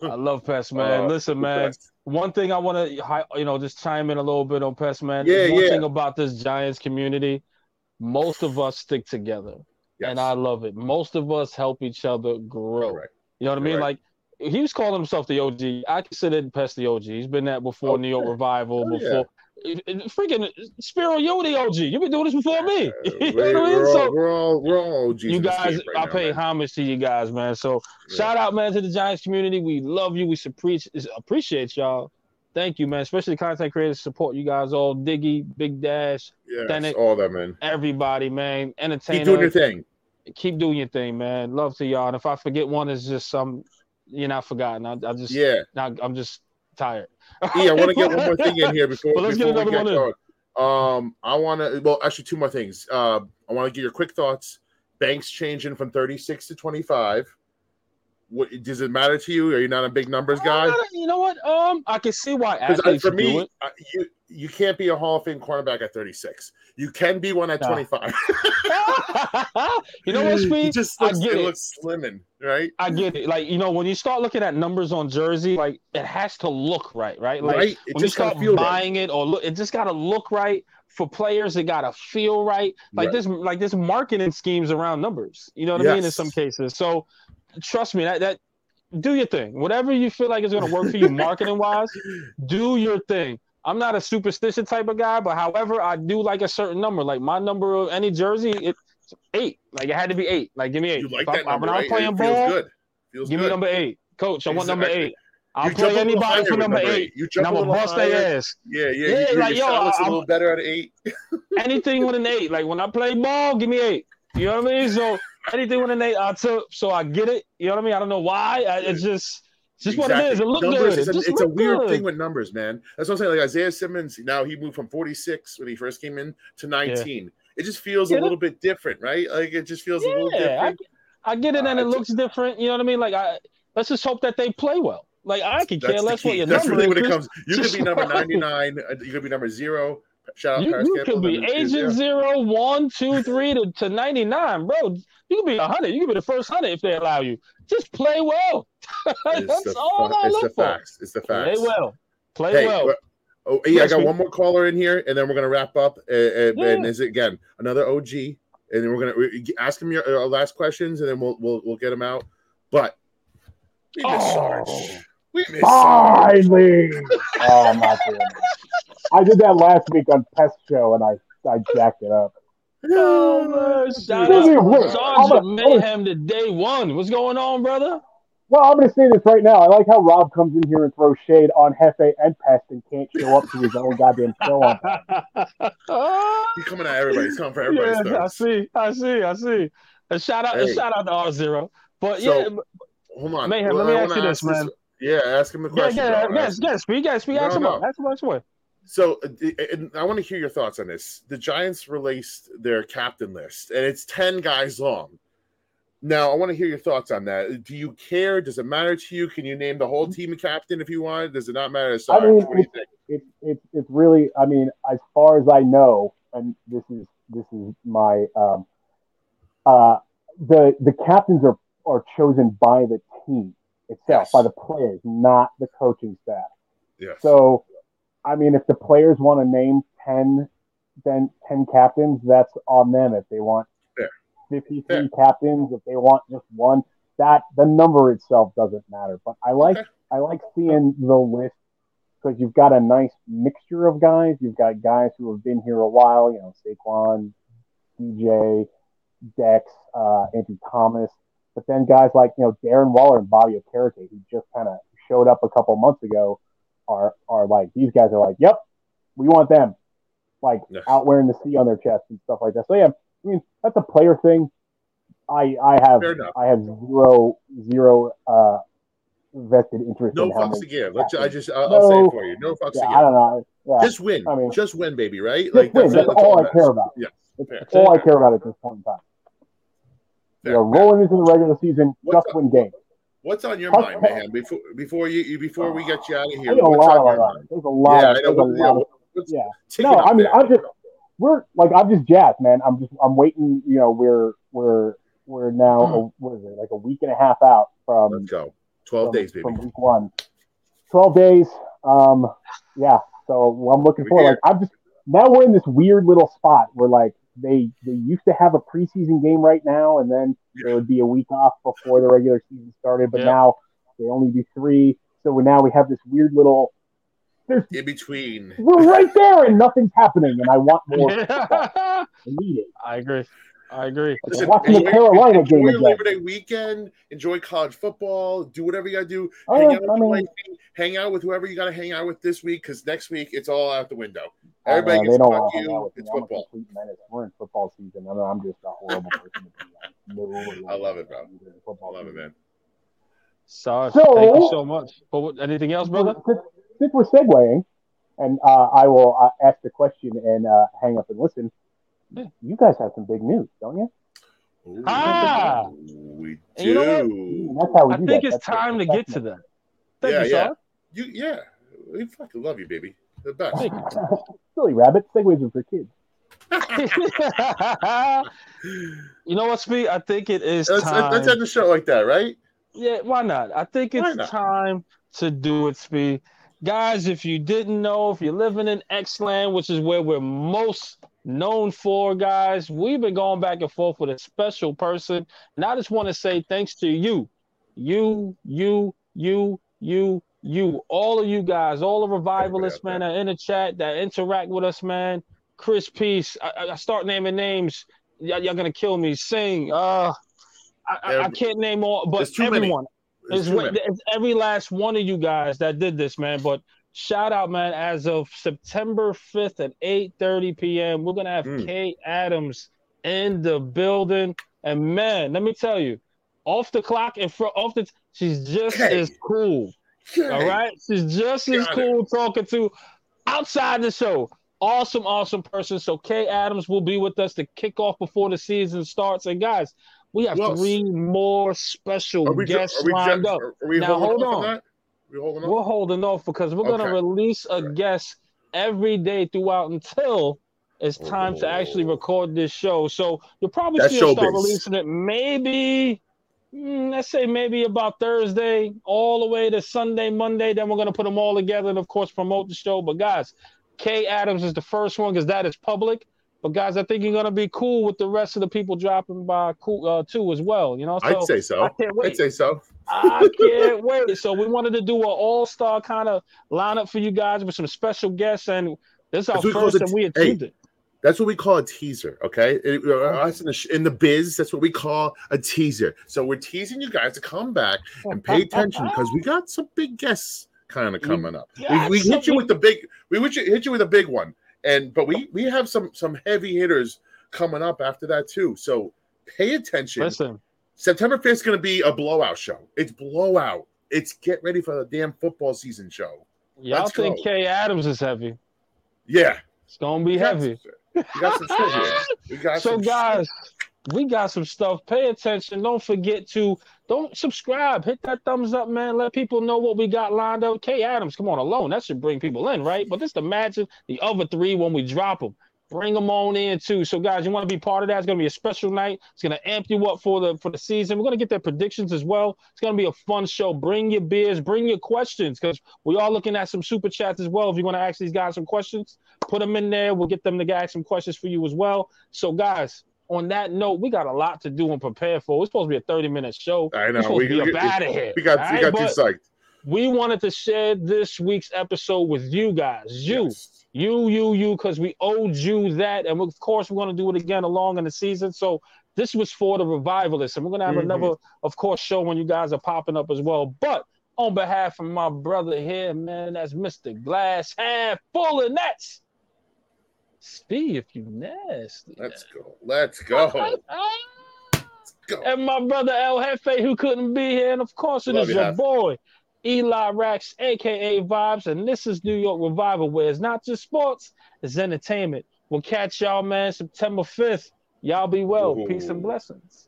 I love Pest, man. Uh, Listen, man. best. One thing I want to, you know, just chime in a little bit on Pest, man. Yeah, One yeah. thing about this Giants community, most of us stick together, Yes. and I love it. Most of us help each other grow. Correct. You know what I mean? Like he was calling himself the OG. I consider Pest the OG. He's been that before Oh, New York yeah. Revival, Oh, before freaking Spiro, you're the OG. You've been doing this before me. Uh, you we- know what I mean? we're, all, So we're all we're all OGs you guys, right I now, pay man. homage to you guys, man. So Yeah. shout out, man, to the Giants community. We love you. We appreciate appreciate y'all. Thank you, man. Especially content creators support you guys all. Diggy, Big Dash, Yes, all that, man. everybody, man. Entertainer. Keep doing your thing. Keep doing your thing, man. Love to y'all. And if I forget one, it's just some you're not forgotten. I, I just Yeah. not, I'm just tired. E, I want to get one more thing in here before, But let's get before we another get one in. going. Um, I want to. Well, actually, two more things. Uh, I want to get your quick thoughts. Banks changing from thirty six to twenty five. What does it matter to you? Are you not a big numbers guy? Uh, You know what? Um, I can see why athletes for me, it. uh, you you can't be a Hall of Fame cornerback at thirty six. You can be one at twenty five. you know what, It Speed? just I get it it. looks slimming, right? I get it. Like you know, when you start looking at numbers on jersey, like it has to look right, right? Like right. It when you just gotta start feel right. buying it or look, it just got to look right for players. It got to feel right. Like Right. this, like this marketing schemes around numbers. You know what I mean? In some cases, so trust me, that that do your thing. Whatever you feel like is going to work for you, marketing wise, do your thing. I'm not a superstition type of guy, but however, I do like a certain number. Like my number of any jersey, it's eight. Like it had to be eight. Like give me eight. You like If I- that number, when? I'm playing it feels ball, good. Feels give good. me number eight, coach. I want number eight. I'll You play jump a little anybody for number number eight. You And jump I'm a gonna bust their ass. Yeah, yeah. Yeah, your like, yo, looks a I'm- little better at eight. Anything with an eight. Like when I play ball, give me eight. You know what I mean? So anything with an eight, I took. So I get it. You know what I mean? I don't know why. I, it's just, it's just what it is. It looked numbers good. It a, just it's a weird good. thing with numbers, man. That's what I'm saying. Like Isaiah Simmons, now he moved from 46 when he first came in to 19. It just feels Yeah. a little bit different, right? Like it just feels a little Yeah, I, different. I get it, and Uh, it looks different. You know what I mean? Like I, let's just hope that they play well. Like I can care That's less what your That's number really what it comes. You could just- be number 99. uh, You could be number zero. Shout out You, Parris you could be agent yeah. zero, one, two, three to, to 99, bro. You could be a 100. You could be the first 100 if they allow you. Just play well. That's the, all fa- I it's look the for. facts. It's the facts. Play well. Play Hey, well. oh, yeah, I got we- one more caller in here, and then we're gonna wrap up. Uh, uh, Yeah. And is it again another OG? And then we're gonna we- ask him your uh, last questions, and then we'll we'll we'll get him out. But we miss Oh. Sarge. We miss Sarge. Finally! oh, I'm not doing it. I did that last week on Pest Show, and I I jacked it up. Oh, man. Shout out Sergeant gonna- I'm gonna- Mayhem to day one. What's going on, brother? Well, I'm going to say this right now. I like how Rob comes in here and throws shade on Jefe and Pest and can't show up to his own goddamn show on. He's coming at everybody. He's coming for everybody's Yes, I see, I see, I see. A shout out, Hey. a shout out to R Zero. But So, yeah, Hold on, Mayhem, Well, let me I ask wanna you this, man. Yeah, ask him the yeah, question. yeah, bro. yes, yes, speak, yes, speak, No, ask him no. up, ask him up, away. So, uh, and I want to hear your thoughts on this. The Giants released their captain list, and it's ten guys long. Now, I want to hear your thoughts on that. Do you care? Does it matter to you? Can you name the whole team a captain if you want? Does it not matter? Sorry, mean, what do you think? It's it's it's really. I mean, as far as I know, and this is this is my um, uh, the the captains are are chosen by the team itself, Yes. by the players, not the coaching staff. Yes. So, I mean, if the players want to name 10, then 10 captains, that's on them. If they want Fair. 53 Fair. captains, if they want just one, that the number itself doesn't matter. But I like Okay. I like seeing the list because you've got a nice mixture of guys. You've got guys who have been here a while, you know, Saquon, DJ, Dex, uh, Andrew Thomas, but then guys like you know Darren Waller and Bobby Okereke, who just kind of showed up a couple months ago, are are like these guys are like, yep, we want them, like Yes. out wearing the C on their chest and stuff like that. So yeah, I mean that's a player thing. I I have. I have zero zero uh vested interest No in fucks to give. Let's, I just, I'll, I'll say it for you. No fucks Yeah, to I don't know. Yeah, Just win. I mean- just win, baby. Right? Like win. it. That's all I care about. Yeah. That's all I care about at this point in time. Fair. You know, rolling into the regular season, What's just win games. What's on your mind, man? Before before you you- before we get you out of here, There's a what's lot on of your mind? There's a lot. Yeah, I know. a What, yeah, lot of what's yeah. No, I mean? I'm just we're like I'm just jazzed, man. I'm just I'm waiting. You know, we're we're we're now a, what is it like a week and a half out from Let's go. Twelve from, days, baby. from week one. Twelve days. Um, yeah. So I'm looking forward. Like I'm just now we're in this weird little spot where like they they used to have a preseason game right now, and then there would be a week off before the regular season started. But Yeah. now they only do three. So now we have this weird little. There's In between. we're right there and nothing's happening, and I want more. football. I I need it. agree. I agree. Listen, watching the Carolina enjoy game your again. Labor Day weekend. Enjoy college football. Do whatever you gotta do. Oh, hang yeah, out with I mean- wifey, hang out with whoever you gotta hang out with this week, because next week it's all out the window. I know, Everybody they gets don't to fuck hang out you. with me. It's I'm football. We're in football season. I mean, I'm just a horrible person to be around. I love it, bro. football I love it, man. Sarge, So- thank you so much. But anything else, brother? Since, since we're segueing, and uh, I will uh, ask the question and uh, hang up and listen. Yeah. You guys have some big news, don't you? Ooh, Ah! we And you know do. That's how we I do think that. it's That's time to get to that. Thank Yeah, you, yeah. Sarge. You, yeah, we fucking love you, baby. The best. Thank you. Silly rabbit. Segways are for kids. you know what, Speed? I think it is let's, time. let's end the show like that, right? Yeah, why not? I think it's time to do it, Speed. Guys, if you didn't know, if you're living in X land, which is where we're most known for, guys, we've been going back and forth with a special person. And I just want to say thanks to you, you, you, you, you, you, all of you guys, all the revivalists, man, that in the chat that interact with us, man. Chris Peace, I, I- start naming names. Y'all, y'all gonna kill me. Sing, uh, I, I, I can't name all, but everyone. many. It's, too it's every last one of you guys that did this, man. But shout out, man! As of September 5th at 8:30 p.m., we're gonna have Mm. Kay Adams in the building, and man, let me tell you, off the clock and front, off the, she's just Kay. as cool. All right, she's just as Got it. cool talking to outside the show. Awesome, awesome person. So Kay Adams will be with us to kick off before the season starts. And guys, we have three more special Are we, ju- guests are we, lined ju- up. are we Now, hold on. we holding We're holding off because we're gonna release a Alright. guest every day throughout until it's time to actually Oh. record this show. So you'll probably That's see us start showbiz. releasing it maybe mm, let's say maybe about Thursday, all the way to Sunday, Monday. Then we're gonna put them all together and of course promote the show. But guys, Kay Adams is the first one because that is public. But guys, I think you're gonna be cool with the rest of the people dropping by cool uh, too as well. You know, so I'd say so. I can't wait. I'd say so. I can't wait. So we wanted to do an all-star kind of lineup for you guys with some special guests, and this is our That's what we first, call and we it- hey. achieved it. That's what we call a teaser, okay? It- uh, us in the, in the biz, that's what we call a teaser. So we're teasing you guys to come back and pay attention because we got some big guests kind of coming up. We, we hit you with the big, we hit you, hit you with a big one, and but we we have some some heavy hitters coming up after that too. So pay attention. Listen, September 5th is going to be a blowout show. It's blowout. It's get ready for the damn football season show. y'all Let's think go. Kay Adams is heavy? Yeah. It's gonna be heavy. some- We got some shit here. We got So some guys, we got some stuff. Pay attention. Don't forget to don't subscribe. Hit that thumbs up, man. Let people know what we got lined up. Kay Adams, come on, alone. That should bring people in, right? But just imagine the other three when we drop them. Bring them on in too. So guys, you want to be part of that? It's gonna be a special night. It's gonna amp you up for the for the season. We're gonna get their predictions as well. It's gonna be a fun show. Bring your beers, bring your questions, because we are looking at some super chats as well. If you want to ask these guys some questions, put them in there. We'll get them to ask some questions for you as well. So guys, on that note, we got a lot to do and prepare for. It's supposed to be a 30 minute show. I We're know. We, we, out of here. we got, all we right? got But psyched. we wanted to share this week's episode with you guys. You, Yes. you, you, you, because we owed you that. And of course, we're going to do it again along in the season. So this was for the revivalists. And we're going to have Mhm. another, of course, show when you guys are popping up as well. But On behalf of my brother here, man, that's Mr. Glass Hand Full of Nets. Speed if you nasty. Let's go. Let's go. Ah, ah, ah. Let's go. And my brother El Jefe, who couldn't be here, and of course it Love is you, your boy Eli Rax, aka Vibes, and this is New York Revival, where it's not just sports, it's entertainment. We'll catch y'all, man, September 5th. Y'all be well. Peace and blessings.